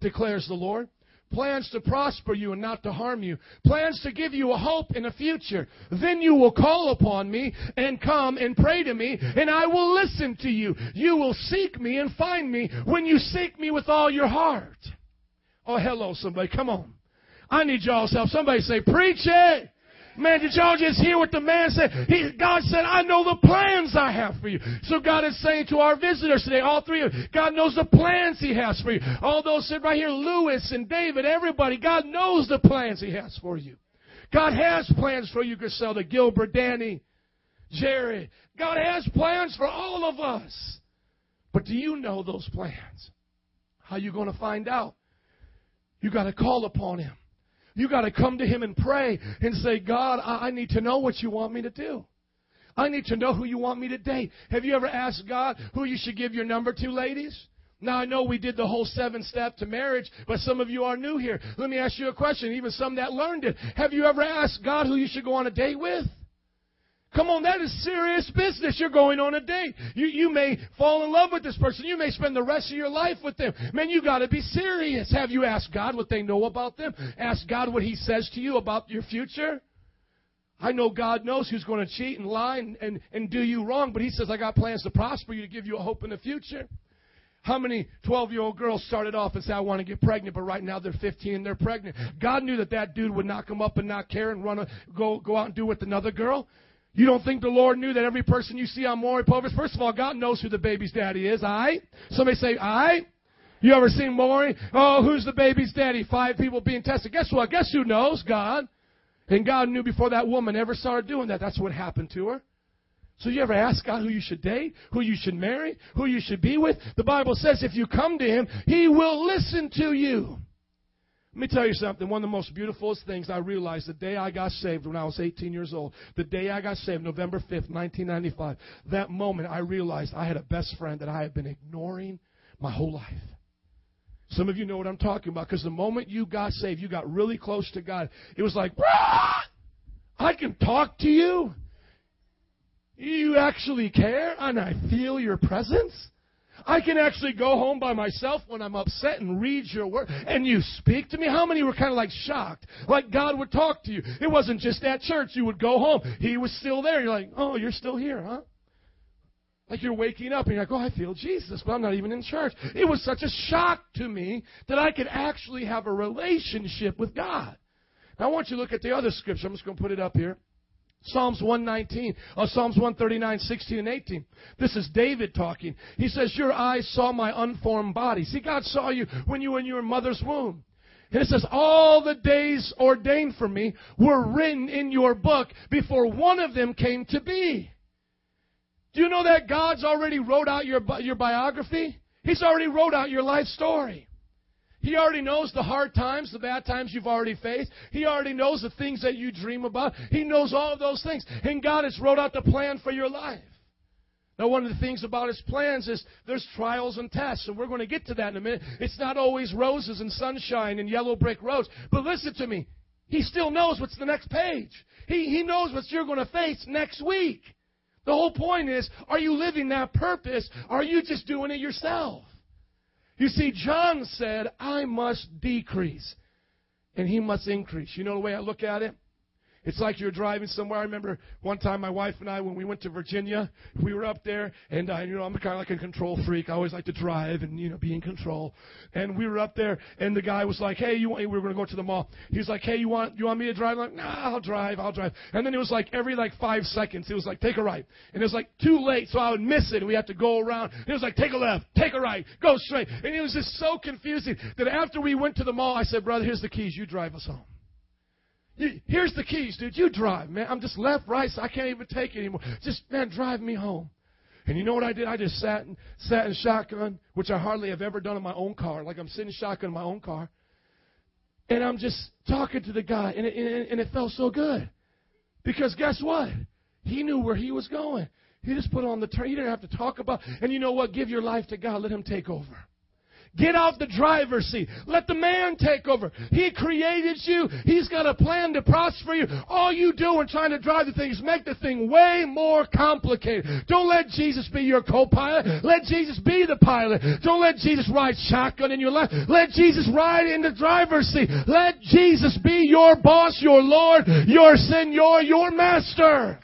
declares the Lord plans to prosper you and not to harm you, plans to give you a hope in a future. Then you will call upon me and come and pray to me, and I will listen to you. You will seek me and find me when you seek me with all your heart. Oh, hello, somebody. Come on. I need y'all's help. Somebody say, Preach it. Man, did y'all just hear what the man said? He, God said, I know the plans I have for you. So God is saying to our visitors today, all three of you, God knows the plans He has for you. All those sit right here, Lewis and David, everybody, God knows the plans He has for you. God has plans for you, Griselda, Gilbert, Danny, Jerry. God has plans for all of us. But do you know those plans? How you going to find out? You got to call upon Him. You got to come to Him and pray and say, God, I need to know what you want me to do. I need to know who you want me to date. Have you ever asked God who you should give your number to, ladies? Now I know we did the whole seven step to marriage, but some of you are new here. Let me ask you a question, even some that learned it. Have you ever asked God who you should go on a date with? Come on, that is serious business. You're going on a date. You, you may fall in love with this person. You may spend the rest of your life with them. Man, you gotta be serious. Have you asked God what they know about them? Ask God what He says to you about your future? I know God knows who's going to cheat and lie and, and, and do you wrong, but He says, I got plans to prosper you, to give you a hope in the future. How many 12 year old girls started off and said, I want to get pregnant, but right now they're 15 and they're pregnant? God knew that that dude would knock them up and not care and run a, go, go out and do with another girl. You don't think the Lord knew that every person you see on Maury Povich, first of all, God knows who the baby's daddy is, I. Somebody say, I. You ever seen Maury? Oh, who's the baby's daddy? Five people being tested. Guess what? Guess who knows? God. And God knew before that woman ever started doing that. That's what happened to her. So you ever ask God who you should date, who you should marry, who you should be with? The Bible says if you come to Him, He will listen to you. Let me tell you something. One of the most beautiful things I realized the day I got saved when I was 18 years old, the day I got saved, November 5th, 1995, that moment I realized I had a best friend that I had been ignoring my whole life. Some of you know what I'm talking about because the moment you got saved, you got really close to God. It was like, I can talk to you. You actually care, and I feel your presence. I can actually go home by myself when I'm upset and read your word and you speak to me. How many were kind of like shocked? Like God would talk to you. It wasn't just at church. You would go home. He was still there. You're like, oh, you're still here, huh? Like you're waking up and you're like, oh, I feel Jesus, but I'm not even in church. It was such a shock to me that I could actually have a relationship with God. Now I want you to look at the other scripture. I'm just going to put it up here. Psalms 119, or uh, Psalms 139, 16 and 18. This is David talking. He says, Your eyes saw my unformed body. See, God saw you when you were in your mother's womb. And it says, All the days ordained for me were written in your book before one of them came to be. Do you know that God's already wrote out your, your biography? He's already wrote out your life story. He already knows the hard times, the bad times you've already faced. He already knows the things that you dream about. He knows all of those things. And God has wrote out the plan for your life. Now, one of the things about His plans is there's trials and tests, and we're going to get to that in a minute. It's not always roses and sunshine and yellow brick roads. But listen to me. He still knows what's the next page. He, he knows what you're going to face next week. The whole point is, are you living that purpose? Or are you just doing it yourself? You see, John said, I must decrease and he must increase. You know the way I look at it? It's like you're driving somewhere. I remember one time my wife and I, when we went to Virginia, we were up there, and uh, you know I'm kind of like a control freak. I always like to drive and you know be in control. And we were up there, and the guy was like, "Hey, you want?" We were going to go to the mall. He was like, "Hey, you want you want me to drive?" I'm like, "Nah, I'll drive. I'll drive." And then it was like every like five seconds, it was like, "Take a right," and it was like too late, so I would miss it. and We had to go around. It was like, "Take a left, take a right, go straight," and it was just so confusing that after we went to the mall, I said, "Brother, here's the keys. You drive us home." Here's the keys, dude. You drive, man. I'm just left, right, so I can't even take it anymore. Just, man, drive me home. And you know what I did? I just sat and sat in shotgun, which I hardly have ever done in my own car. Like I'm sitting shotgun in my own car, and I'm just talking to the guy, and it, and and it felt so good, because guess what? He knew where he was going. He just put on the turn. He didn't have to talk about. And you know what? Give your life to God. Let Him take over. Get out the driver's seat. Let the man take over. He created you. He's got a plan to prosper you. All you do in trying to drive the thing is make the thing way more complicated. Don't let Jesus be your co-pilot. Let Jesus be the pilot. Don't let Jesus ride shotgun in your life. Let Jesus ride in the driver's seat. Let Jesus be your boss, your Lord, your Senor, your master.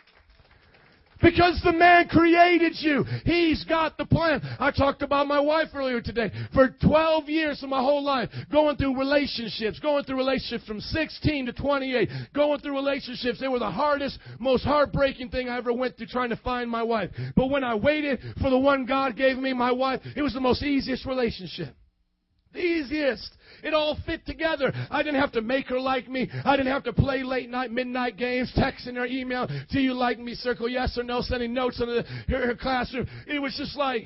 Because the man created you. He's got the plan. I talked about my wife earlier today. For 12 years of my whole life, going through relationships, going through relationships from 16 to 28, going through relationships. They were the hardest, most heartbreaking thing I ever went through trying to find my wife. But when I waited for the one God gave me, my wife, it was the most easiest relationship. The easiest. It all fit together. I didn't have to make her like me. I didn't have to play late night, midnight games, texting her email, do you like me, circle yes or no, sending notes in her, her classroom. It was just like,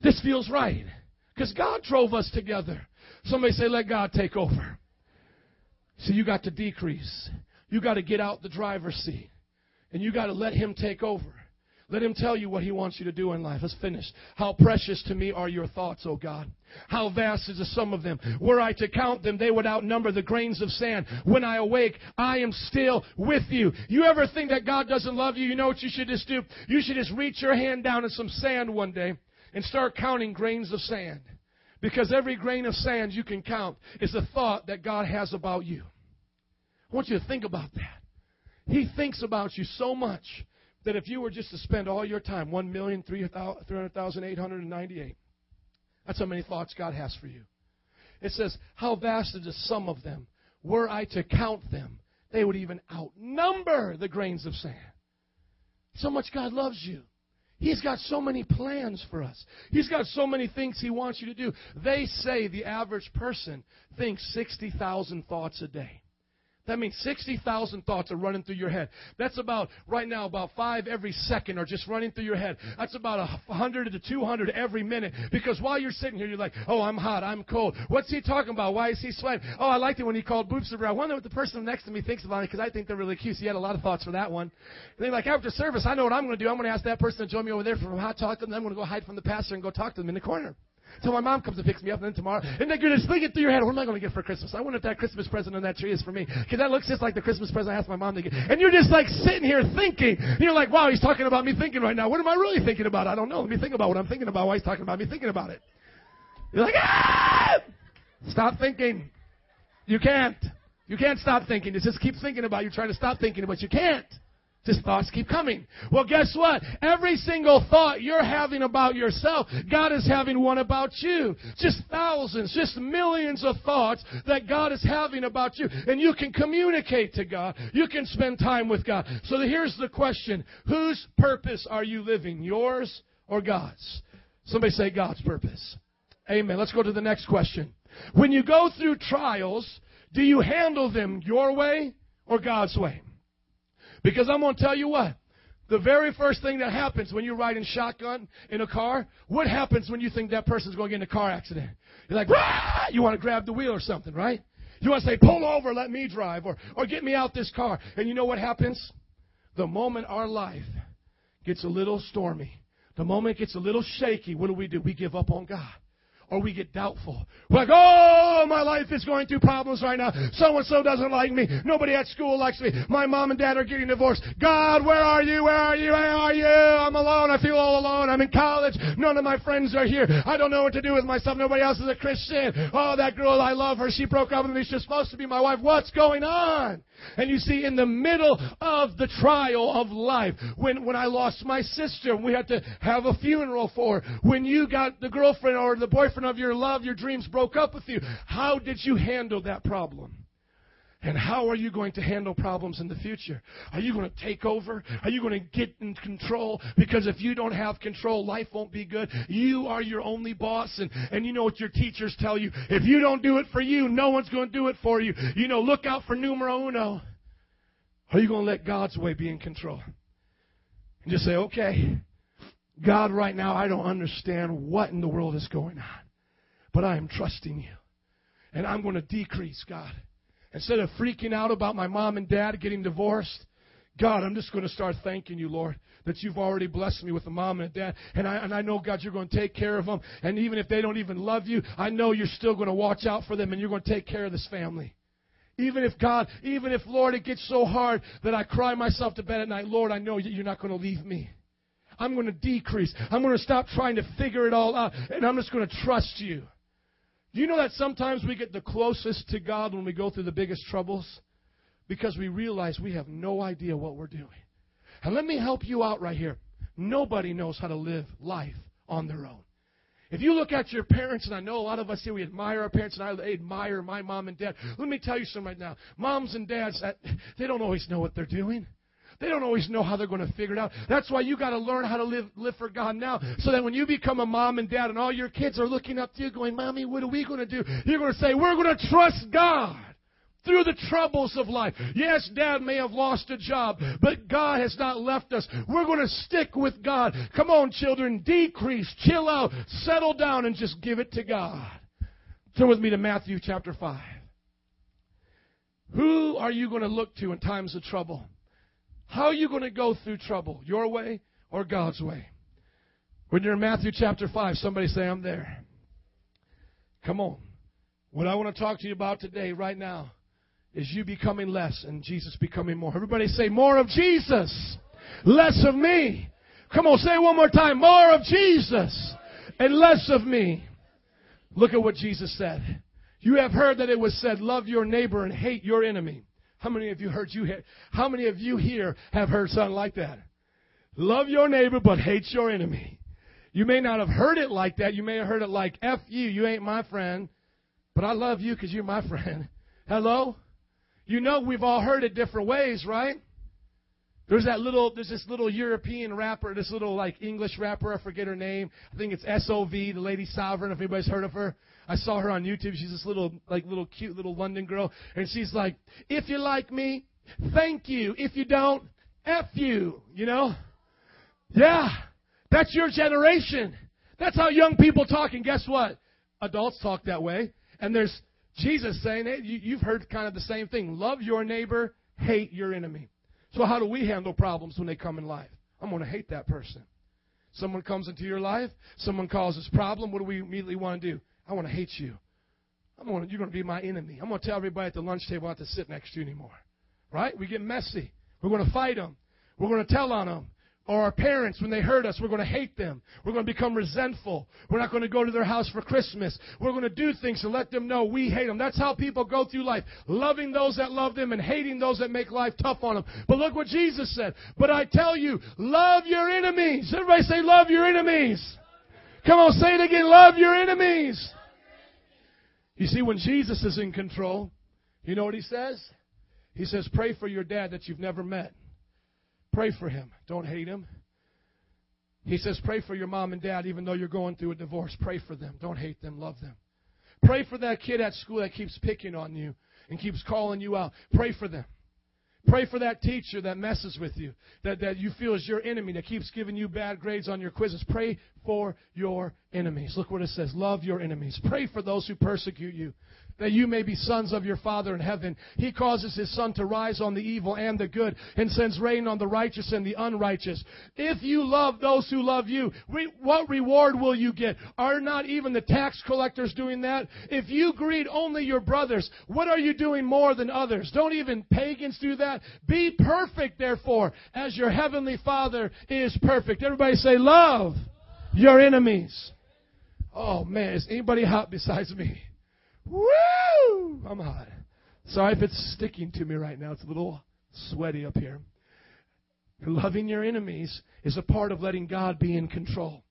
this feels right. Because God drove us together. Somebody say, let God take over. So you got to decrease. You got to get out the driver's seat. And you got to let Him take over. Let him tell you what he wants you to do in life. Let's finish. How precious to me are your thoughts, O God. How vast is the sum of them. Were I to count them, they would outnumber the grains of sand. When I awake, I am still with you. You ever think that God doesn't love you? You know what you should just do? You should just reach your hand down in some sand one day and start counting grains of sand. Because every grain of sand you can count is a thought that God has about you. I want you to think about that. He thinks about you so much that if you were just to spend all your time, 1,300,898, that's how many thoughts God has for you. It says, How vast is the sum of them? Were I to count them, they would even outnumber the grains of sand. So much God loves you. He's got so many plans for us. He's got so many things He wants you to do. They say the average person thinks 60,000 thoughts a day. That means 60,000 thoughts are running through your head. That's about, right now, about five every second are just running through your head. That's about 100 to 200 every minute. Because while you're sitting here, you're like, oh, I'm hot, I'm cold. What's he talking about? Why is he sweating? Oh, I liked it when he called boobs around. I wonder what the person next to me thinks about it because I think they're really cute. So he had a lot of thoughts for that one. And then, like, after service, I know what I'm going to do. I'm going to ask that person to join me over there for a hot talk, and then I'm going to go hide from the pastor and go talk to them in the corner. So my mom comes and picks me up, and then tomorrow, and then you're just thinking through your head, what am I going to get for Christmas? I wonder if that Christmas present on that tree is for me, because that looks just like the Christmas present I asked my mom to get. And you're just like sitting here thinking, you're like, wow, he's talking about me thinking right now. What am I really thinking about? I don't know. Let me think about what I'm thinking about. Why he's talking about me thinking about it? You're like, ah! Stop thinking. You can't. You can't stop thinking. You just keep thinking about. It. You're trying to stop thinking, but you can't. Just thoughts keep coming. Well, guess what? Every single thought you're having about yourself, God is having one about you. Just thousands, just millions of thoughts that God is having about you. And you can communicate to God. You can spend time with God. So here's the question. Whose purpose are you living? Yours or God's? Somebody say God's purpose. Amen. Let's go to the next question. When you go through trials, do you handle them your way or God's way? Because I'm going to tell you what. The very first thing that happens when you're riding shotgun in a car, what happens when you think that person's going to get in a car accident? You're like, Rah! you want to grab the wheel or something, right? You want to say, pull over, let me drive, or, or get me out this car. And you know what happens? The moment our life gets a little stormy, the moment it gets a little shaky, what do we do? We give up on God or we get doubtful. We're like, oh, my life is going through problems right now. So and so doesn't like me. Nobody at school likes me. My mom and dad are getting divorced. God, where are you? Where are you? Where are you? I'm alone. I feel all alone. I'm in college. None of my friends are here. I don't know what to do with myself. Nobody else is a Christian. Oh, that girl, I love her. She broke up with me. She's supposed to be my wife. What's going on? And you see, in the middle of the trial of life, when, when I lost my sister, we had to have a funeral for her, when you got the girlfriend or the boyfriend of your love, your dreams broke up with you, how did you handle that problem? And how are you going to handle problems in the future? Are you going to take over? Are you going to get in control? Because if you don't have control, life won't be good. You are your only boss. And, and you know what your teachers tell you? If you don't do it for you, no one's going to do it for you. You know, look out for numero uno. Are you going to let God's way be in control? And just say, okay, God, right now, I don't understand what in the world is going on. But I am trusting you. And I'm going to decrease, God. Instead of freaking out about my mom and dad getting divorced, God, I'm just going to start thanking you, Lord, that you've already blessed me with a mom and a dad. And I, and I know, God, you're going to take care of them. And even if they don't even love you, I know you're still going to watch out for them and you're going to take care of this family. Even if God, even if, Lord, it gets so hard that I cry myself to bed at night, Lord, I know you're not going to leave me. I'm going to decrease. I'm going to stop trying to figure it all out, and I'm just going to trust you. Do you know that sometimes we get the closest to God when we go through the biggest troubles? Because we realize we have no idea what we're doing. And let me help you out right here. Nobody knows how to live life on their own. If you look at your parents, and I know a lot of us here, we admire our parents, and I admire my mom and dad. Let me tell you something right now. Moms and dads, they don't always know what they're doing. They don't always know how they're going to figure it out. That's why you got to learn how to live, live for God now. So that when you become a mom and dad and all your kids are looking up to you going, Mommy, what are we going to do? You're going to say, We're going to trust God through the troubles of life. Yes, dad may have lost a job, but God has not left us. We're going to stick with God. Come on, children, decrease, chill out, settle down, and just give it to God. Turn with me to Matthew chapter 5. Who are you going to look to in times of trouble? How are you going to go through trouble? Your way or God's way? When you're in Matthew chapter 5, somebody say, I'm there. Come on. What I want to talk to you about today, right now, is you becoming less and Jesus becoming more. Everybody say, More of Jesus, less of me. Come on, say one more time. More of Jesus and less of me. Look at what Jesus said. You have heard that it was said, Love your neighbor and hate your enemy. How many of you heard you hear, how many of you here have heard something like that? Love your neighbor but hate your enemy. You may not have heard it like that. You may have heard it like F you, you ain't my friend. But I love you because you're my friend. Hello? You know we've all heard it different ways, right? There's that little, there's this little European rapper, this little like English rapper, I forget her name. I think it's SOV, the Lady Sovereign, if anybody's heard of her. I saw her on YouTube. She's this little, like, little cute little London girl. And she's like, if you like me, thank you. If you don't, F you. You know? Yeah. That's your generation. That's how young people talk. And guess what? Adults talk that way. And there's Jesus saying, hey, you, have heard kind of the same thing. Love your neighbor, hate your enemy. So how do we handle problems when they come in life? I'm going to hate that person. Someone comes into your life, someone causes problem. What do we immediately want to do? I want to hate you. I'm to, you're going to be my enemy. I'm going to tell everybody at the lunch table not to sit next to you anymore. Right? We get messy. We're going to fight them. We're going to tell on them. Or our parents, when they hurt us, we're going to hate them. We're going to become resentful. We're not going to go to their house for Christmas. We're going to do things to let them know we hate them. That's how people go through life, loving those that love them and hating those that make life tough on them. But look what Jesus said. But I tell you, love your enemies. Everybody say, love your enemies. Come on, say it again. Love your enemies. You see, when Jesus is in control, you know what he says? He says, Pray for your dad that you've never met. Pray for him. Don't hate him. He says, Pray for your mom and dad even though you're going through a divorce. Pray for them. Don't hate them. Love them. Pray for that kid at school that keeps picking on you and keeps calling you out. Pray for them. Pray for that teacher that messes with you, that, that you feel is your enemy, that keeps giving you bad grades on your quizzes. Pray for your enemies. Look what it says. Love your enemies. Pray for those who persecute you that you may be sons of your Father in heaven. He causes his sun to rise on the evil and the good and sends rain on the righteous and the unrighteous. If you love those who love you, what reward will you get? Are not even the tax collectors doing that? If you greet only your brothers, what are you doing more than others? Don't even pagans do that? Be perfect, therefore, as your heavenly Father is perfect. Everybody say, love your enemies. Oh man, is anybody hot besides me? Woo! I'm hot. Sorry if it's sticking to me right now. It's a little sweaty up here. Loving your enemies is a part of letting God be in control.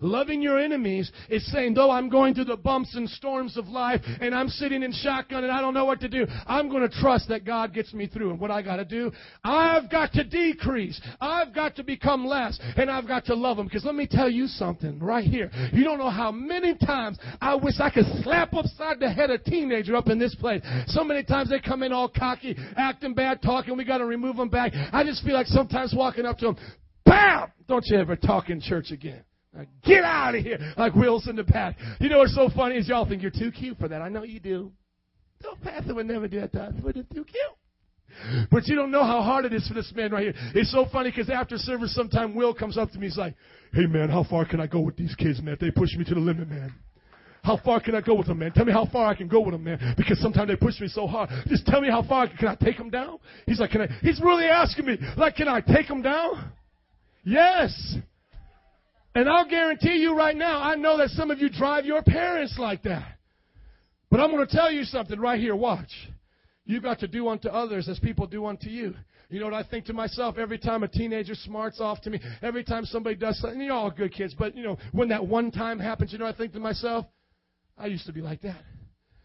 Loving your enemies is saying, though I'm going through the bumps and storms of life and I'm sitting in shotgun and I don't know what to do, I'm going to trust that God gets me through. And what I got to do, I've got to decrease. I've got to become less and I've got to love them. Because let me tell you something right here. You don't know how many times I wish I could slap upside the head a teenager up in this place. So many times they come in all cocky, acting bad, talking. We got to remove them back. I just feel like sometimes walking up to them, bam! Don't you ever talk in church again. Get out of here! Like Will's in the back. You know what's so funny is y'all think you're too cute for that. I know you do. No pastor would never do that to us. We're too cute. But you don't know how hard it is for this man right here. It's so funny because after service, sometime Will comes up to me. He's like, "Hey man, how far can I go with these kids, man? They push me to the limit, man." How far can I go with them, man? Tell me how far I can go with them, man. Because sometimes they push me so hard. Just tell me how far I can, can I take them down? He's like, can I? He's really asking me, like, can I take them down? Yes. And I'll guarantee you right now, I know that some of you drive your parents like that. But I'm going to tell you something right here. Watch. you've got to do unto others as people do unto you. You know what I think to myself every time a teenager smarts off to me, every time somebody does something, you're all good kids, but you know, when that one time happens, you know, I think to myself, I used to be like that.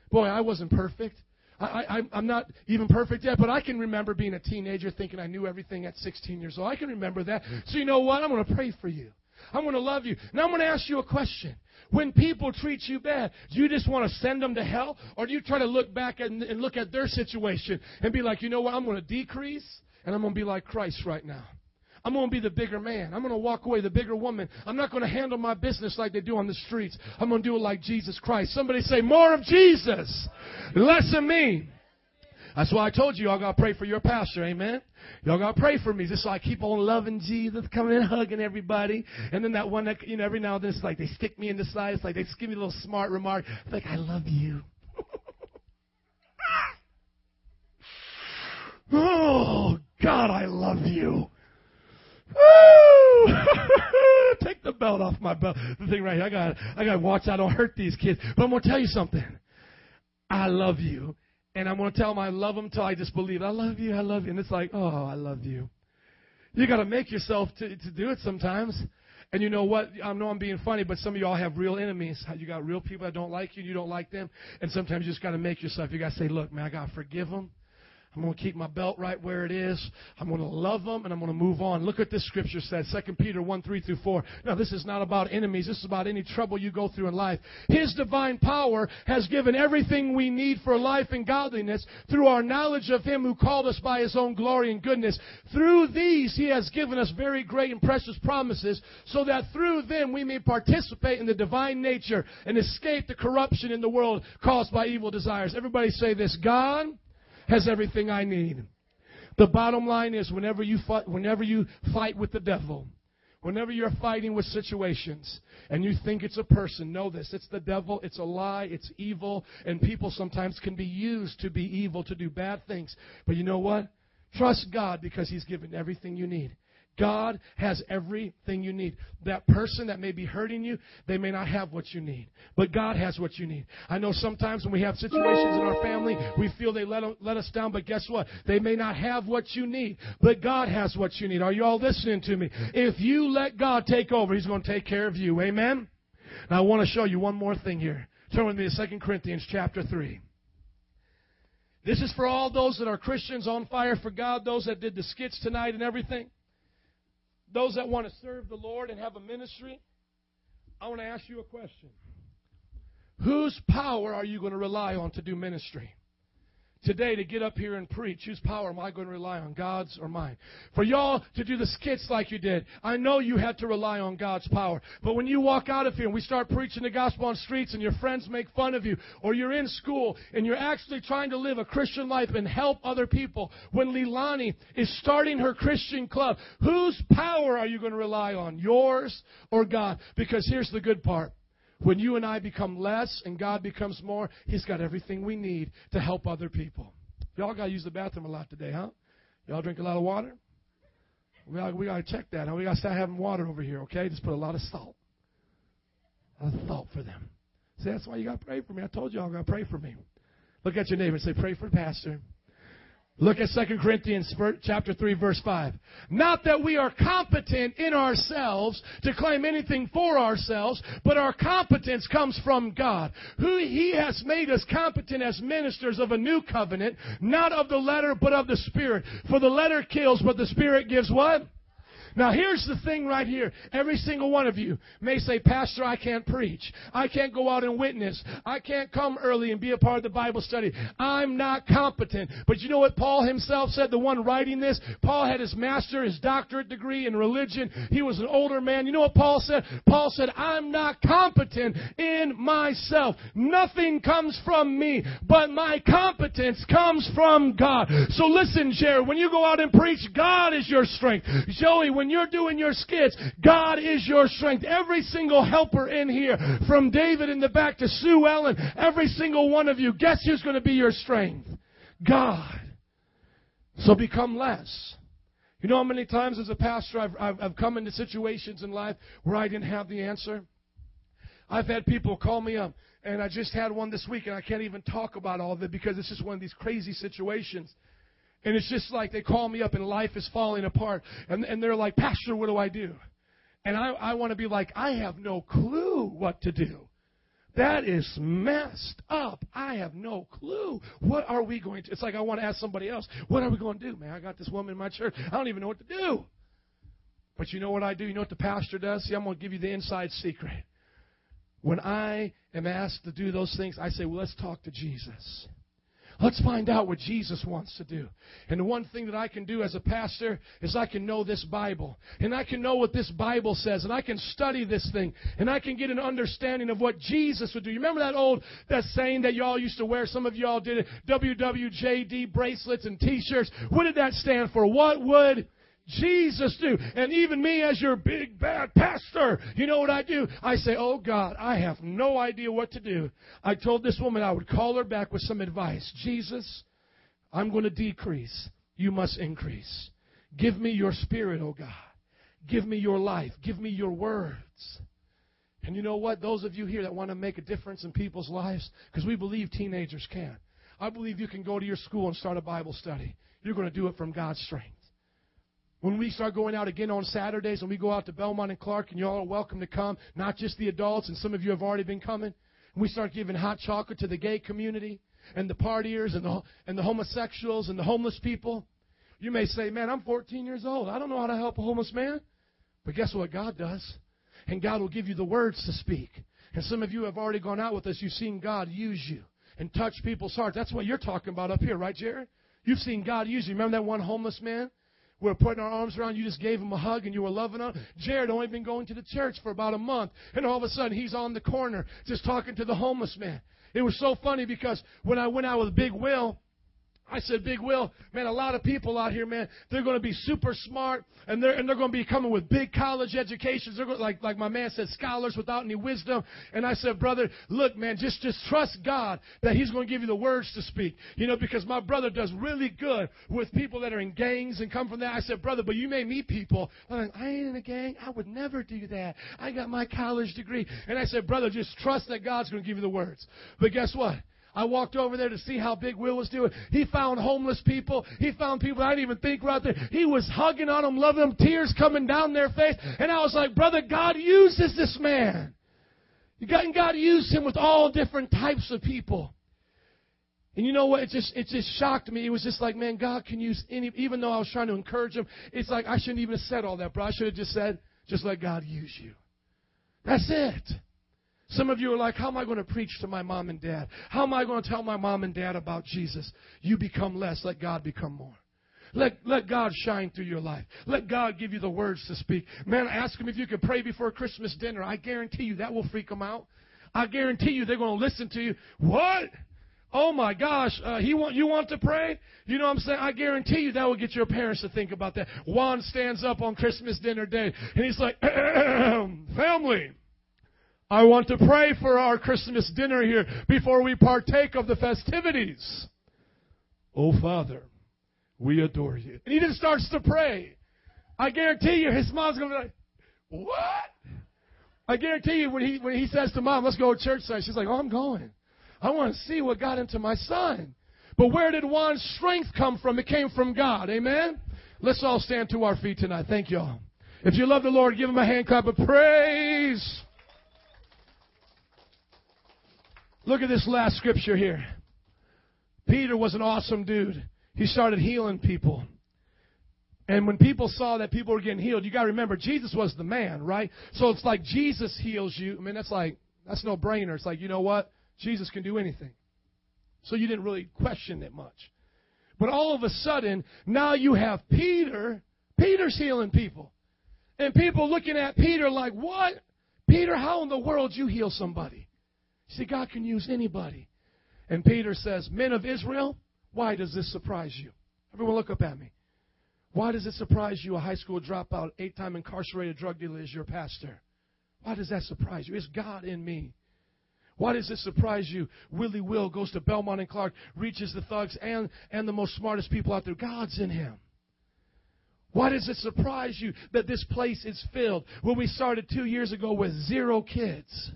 Boy, I wasn't perfect. I, I, I'm not even perfect yet, but I can remember being a teenager thinking I knew everything at 16 years old. I can remember that. So you know what? I'm going to pray for you. I'm going to love you. Now I'm going to ask you a question. When people treat you bad, do you just want to send them to hell? Or do you try to look back and, and look at their situation and be like, you know what? I'm going to decrease and I'm going to be like Christ right now. I'm going to be the bigger man. I'm going to walk away the bigger woman. I'm not going to handle my business like they do on the streets. I'm going to do it like Jesus Christ. Somebody say, more of Jesus, less of me. That's why I told you, y'all got to pray for your pastor. Amen. Y'all got to pray for me just so I keep on loving Jesus, coming and hugging everybody. And then that one that, you know, every now and then it's like they stick me in the side. It's like they just give me a little smart remark. It's like, I love you. oh, God, I love you. Woo! Take the belt off my belt. The thing right here, I gotta, I got to watch I don't hurt these kids. But I'm to tell you something. I love you. And I'm going to tell them I love them till I just believe. I love you, I love you. And it's like, oh, I love you. You got to make yourself to, to do it sometimes. And you know what? I know I'm being funny, but some of y'all have real enemies. You got real people that don't like you, and you don't like them. And sometimes you just got to make yourself. You got to say, look, man, I got to forgive them. I'm going to keep my belt right where it is. I'm going to love them and I'm going to move on. Look what this scripture says, 2 Peter 1, 3 through 4. Now, this is not about enemies. This is about any trouble you go through in life. His divine power has given everything we need for life and godliness through our knowledge of Him who called us by His own glory and goodness. Through these, He has given us very great and precious promises so that through them we may participate in the divine nature and escape the corruption in the world caused by evil desires. Everybody say this. God has everything I need. The bottom line is whenever you fight, whenever you fight with the devil, whenever you're fighting with situations and you think it's a person, know this. It's the devil. It's a lie. It's evil. And people sometimes can be used to be evil, to do bad things. But you know what? Trust God because He's given everything you need. God has everything you need. That person that may be hurting you, they may not have what you need. But God has what you need. I know sometimes when we have situations in our family, we feel they let, let us down, but guess what? They may not have what you need. But God has what you need. Are you all listening to me? If you let God take over, He's going to take care of you. Amen? Now I want to show you one more thing here. Turn with me to 2 Corinthians chapter 3. This is for all those that are Christians on fire for God, those that did the skits tonight and everything those that want to serve the Lord and have a ministry, I want to ask you a question. Whose power are you going to rely on to do ministry? Today to get up here and preach, whose power am I going to rely on, God's or mine? For y'all to do the skits like you did, I know you had to rely on God's power. But when you walk out of here and we start preaching the gospel on streets and your friends make fun of you, or you're in school and you're actually trying to live a Christian life and help other people, when Lilani is starting her Christian club, whose power are you going to rely on, yours or God? Because here's the good part. When you and I become less and God becomes more, He's got everything we need to help other people. Y'all got to use the bathroom a lot today, huh? Y'all drink a lot of water? We got, we got to check that. We got to start having water over here, okay? Just put a lot of salt. A lot of salt for them. See, that's why you got to pray for me. I told y'all got to pray for me. Look at your neighbor and say, pray for the pastor. Look at 2 Corinthians chapter 3 verse 5. Not that we are competent in ourselves to claim anything for ourselves, but our competence comes from God, who he has made us competent as ministers of a new covenant, not of the letter but of the spirit. For the letter kills, but the spirit gives what? Now, here's the thing right here. Every single one of you may say, Pastor, I can't preach. I can't go out and witness. I can't come early and be a part of the Bible study. I'm not competent. But you know what Paul himself said, the one writing this? Paul had his master, his doctorate degree in religion. He was an older man. You know what Paul said? Paul said, I'm not competent in myself. Nothing comes from me, but my competence comes from God. So listen, Jared, when you go out and preach, God is your strength. Joey, when you're doing your skits, God is your strength. Every single helper in here, from David in the back to Sue Ellen, every single one of you, guess who's going to be your strength? God. So become less. You know how many times as a pastor I've, I've, I've come into situations in life where I didn't have the answer? I've had people call me up, and I just had one this week, and I can't even talk about all of it because it's just one of these crazy situations. And it's just like they call me up and life is falling apart. And, and they're like, Pastor, what do I do? And I, I want to be like, I have no clue what to do. That is messed up. I have no clue. What are we going to? It's like I want to ask somebody else, what are we going to do, man? I got this woman in my church. I don't even know what to do. But you know what I do? You know what the pastor does? See, I'm going to give you the inside secret. When I am asked to do those things, I say, well, let's talk to Jesus. Let's find out what Jesus wants to do. And the one thing that I can do as a pastor is I can know this Bible. And I can know what this Bible says. And I can study this thing. And I can get an understanding of what Jesus would do. You remember that old that saying that y'all used to wear? Some of y'all did it. WWJD bracelets and t-shirts. What did that stand for? What would Jesus do? And even me as your big bad pastor, you know what I do? I say, Oh God, I have no idea what to do. I told this woman I would call her back with some advice. Jesus, I'm going to decrease. You must increase. Give me your spirit, oh God. Give me your life. Give me your words. And you know what? Those of you here that want to make a difference in people's lives, because we believe teenagers can. I believe you can go to your school and start a Bible study. You're going to do it from God's strength. When we start going out again on Saturdays and we go out to Belmont and Clark, and you all are welcome to come, not just the adults, and some of you have already been coming. We start giving hot chocolate to the gay community and the partiers and the, and the homosexuals and the homeless people. You may say, Man, I'm 14 years old. I don't know how to help a homeless man. But guess what God does? And God will give you the words to speak. And some of you have already gone out with us. You've seen God use you and touch people's hearts. That's what you're talking about up here, right, Jared? You've seen God use you. Remember that one homeless man? We were putting our arms around you, just gave him a hug, and you were loving him. Jared only been going to the church for about a month, and all of a sudden he's on the corner just talking to the homeless man. It was so funny because when I went out with Big Will, I said, Big Will, man, a lot of people out here, man, they're going to be super smart and they're, and they're going to be coming with big college educations. They're going, like, like my man said, scholars without any wisdom. And I said, brother, look, man, just, just trust God that He's going to give you the words to speak. You know, because my brother does really good with people that are in gangs and come from that. I said, brother, but you may meet people. Like, I ain't in a gang. I would never do that. I got my college degree. And I said, brother, just trust that God's going to give you the words. But guess what? I walked over there to see how Big Will was doing. He found homeless people. He found people I didn't even think were out there. He was hugging on them, loving them, tears coming down their face. And I was like, brother, God uses this man. God, God used him with all different types of people. And you know what? It just it just shocked me. It was just like, man, God can use any. Even though I was trying to encourage him, it's like I shouldn't even have said all that, bro. I should have just said, just let God use you. That's it. Some of you are like, how am I going to preach to my mom and dad? How am I going to tell my mom and dad about Jesus? You become less, let God become more. Let, let God shine through your life. Let God give you the words to speak. Man, ask them if you could pray before Christmas dinner. I guarantee you that will freak them out. I guarantee you they're going to listen to you. What? Oh my gosh, uh, he want you want to pray? You know what I'm saying? I guarantee you that will get your parents to think about that. Juan stands up on Christmas dinner day and he's like, family, I want to pray for our Christmas dinner here before we partake of the festivities. Oh, Father, we adore you. And he just starts to pray. I guarantee you his mom's going to be like, what? I guarantee you when he, when he says to mom, let's go to church tonight, she's like, oh, I'm going. I want to see what got into my son. But where did Juan's strength come from? It came from God. Amen? Let's all stand to our feet tonight. Thank you all. If you love the Lord, give him a hand clap of praise. Look at this last scripture here. Peter was an awesome dude. He started healing people. And when people saw that people were getting healed, you got to remember Jesus was the man, right? So it's like Jesus heals you. I mean, that's like that's no brainer. It's like you know what? Jesus can do anything. So you didn't really question it much. But all of a sudden, now you have Peter. Peter's healing people. And people looking at Peter like, what? Peter, how in the world you heal somebody? See, God can use anybody. And Peter says, Men of Israel, why does this surprise you? Everyone look up at me. Why does it surprise you a high school dropout, eight time incarcerated drug dealer is your pastor? Why does that surprise you? It's God in me. Why does it surprise you? Willie Will goes to Belmont and Clark, reaches the thugs and, and the most smartest people out there. God's in him. Why does it surprise you that this place is filled when we started two years ago with zero kids?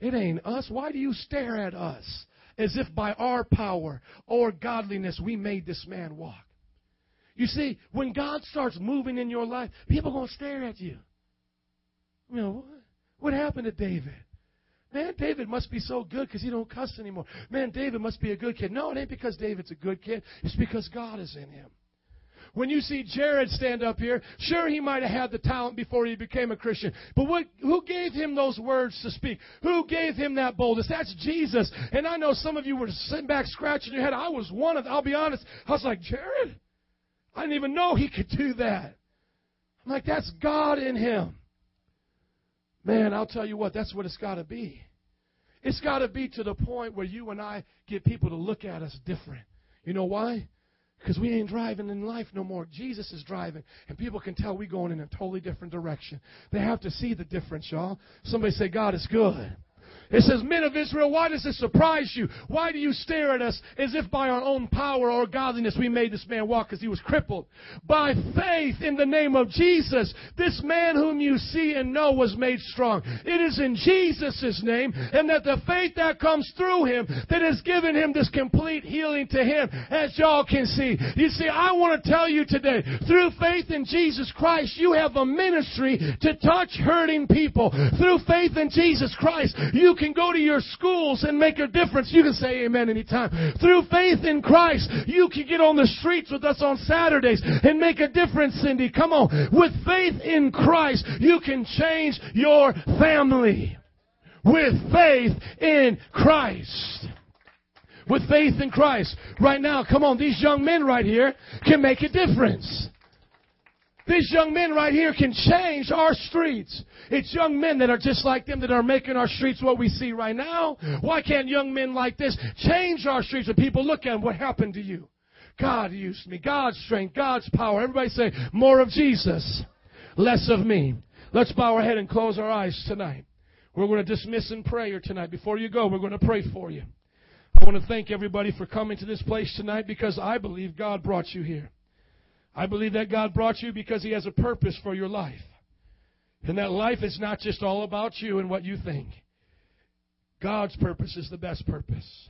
It ain't us. Why do you stare at us as if by our power or godliness we made this man walk? You see, when God starts moving in your life, people going to stare at you. You know, what happened to David? Man, David must be so good because he don't cuss anymore. Man, David must be a good kid. No, it ain't because David's a good kid. It's because God is in him. When you see Jared stand up here, sure he might have had the talent before he became a Christian. But what, who gave him those words to speak? Who gave him that boldness? That's Jesus. And I know some of you were sitting back scratching your head. I was one of them. I'll be honest. I was like, Jared? I didn't even know he could do that. I'm like, that's God in him. Man, I'll tell you what, that's what it's got to be. It's got to be to the point where you and I get people to look at us different. You know why? Because we ain't driving in life no more. Jesus is driving, and people can tell we're going in a totally different direction. They have to see the difference, y'all. Somebody say, God is good. It says, Men of Israel, why does this surprise you? Why do you stare at us as if by our own power or godliness we made this man walk because he was crippled? By faith in the name of Jesus, this man whom you see and know was made strong. It is in Jesus' name and that the faith that comes through him that has given him this complete healing to him, as y'all can see. You see, I want to tell you today, through faith in Jesus Christ, you have a ministry to touch hurting people. Through faith in Jesus Christ, you can go to your schools and make a difference. You can say amen anytime. Through faith in Christ, you can get on the streets with us on Saturdays and make a difference, Cindy. Come on. With faith in Christ, you can change your family. With faith in Christ with faith in Christ. Right now, come on, these young men right here can make a difference. These young men right here can change our streets. It's young men that are just like them that are making our streets what we see right now. Why can't young men like this change our streets when people look at them? What happened to you? God used me. God's strength, God's power. Everybody say, more of Jesus, less of me. Let's bow our head and close our eyes tonight. We're going to dismiss in prayer tonight. Before you go, we're going to pray for you. I want to thank everybody for coming to this place tonight because I believe God brought you here. I believe that God brought you because He has a purpose for your life. And that life is not just all about you and what you think. God's purpose is the best purpose.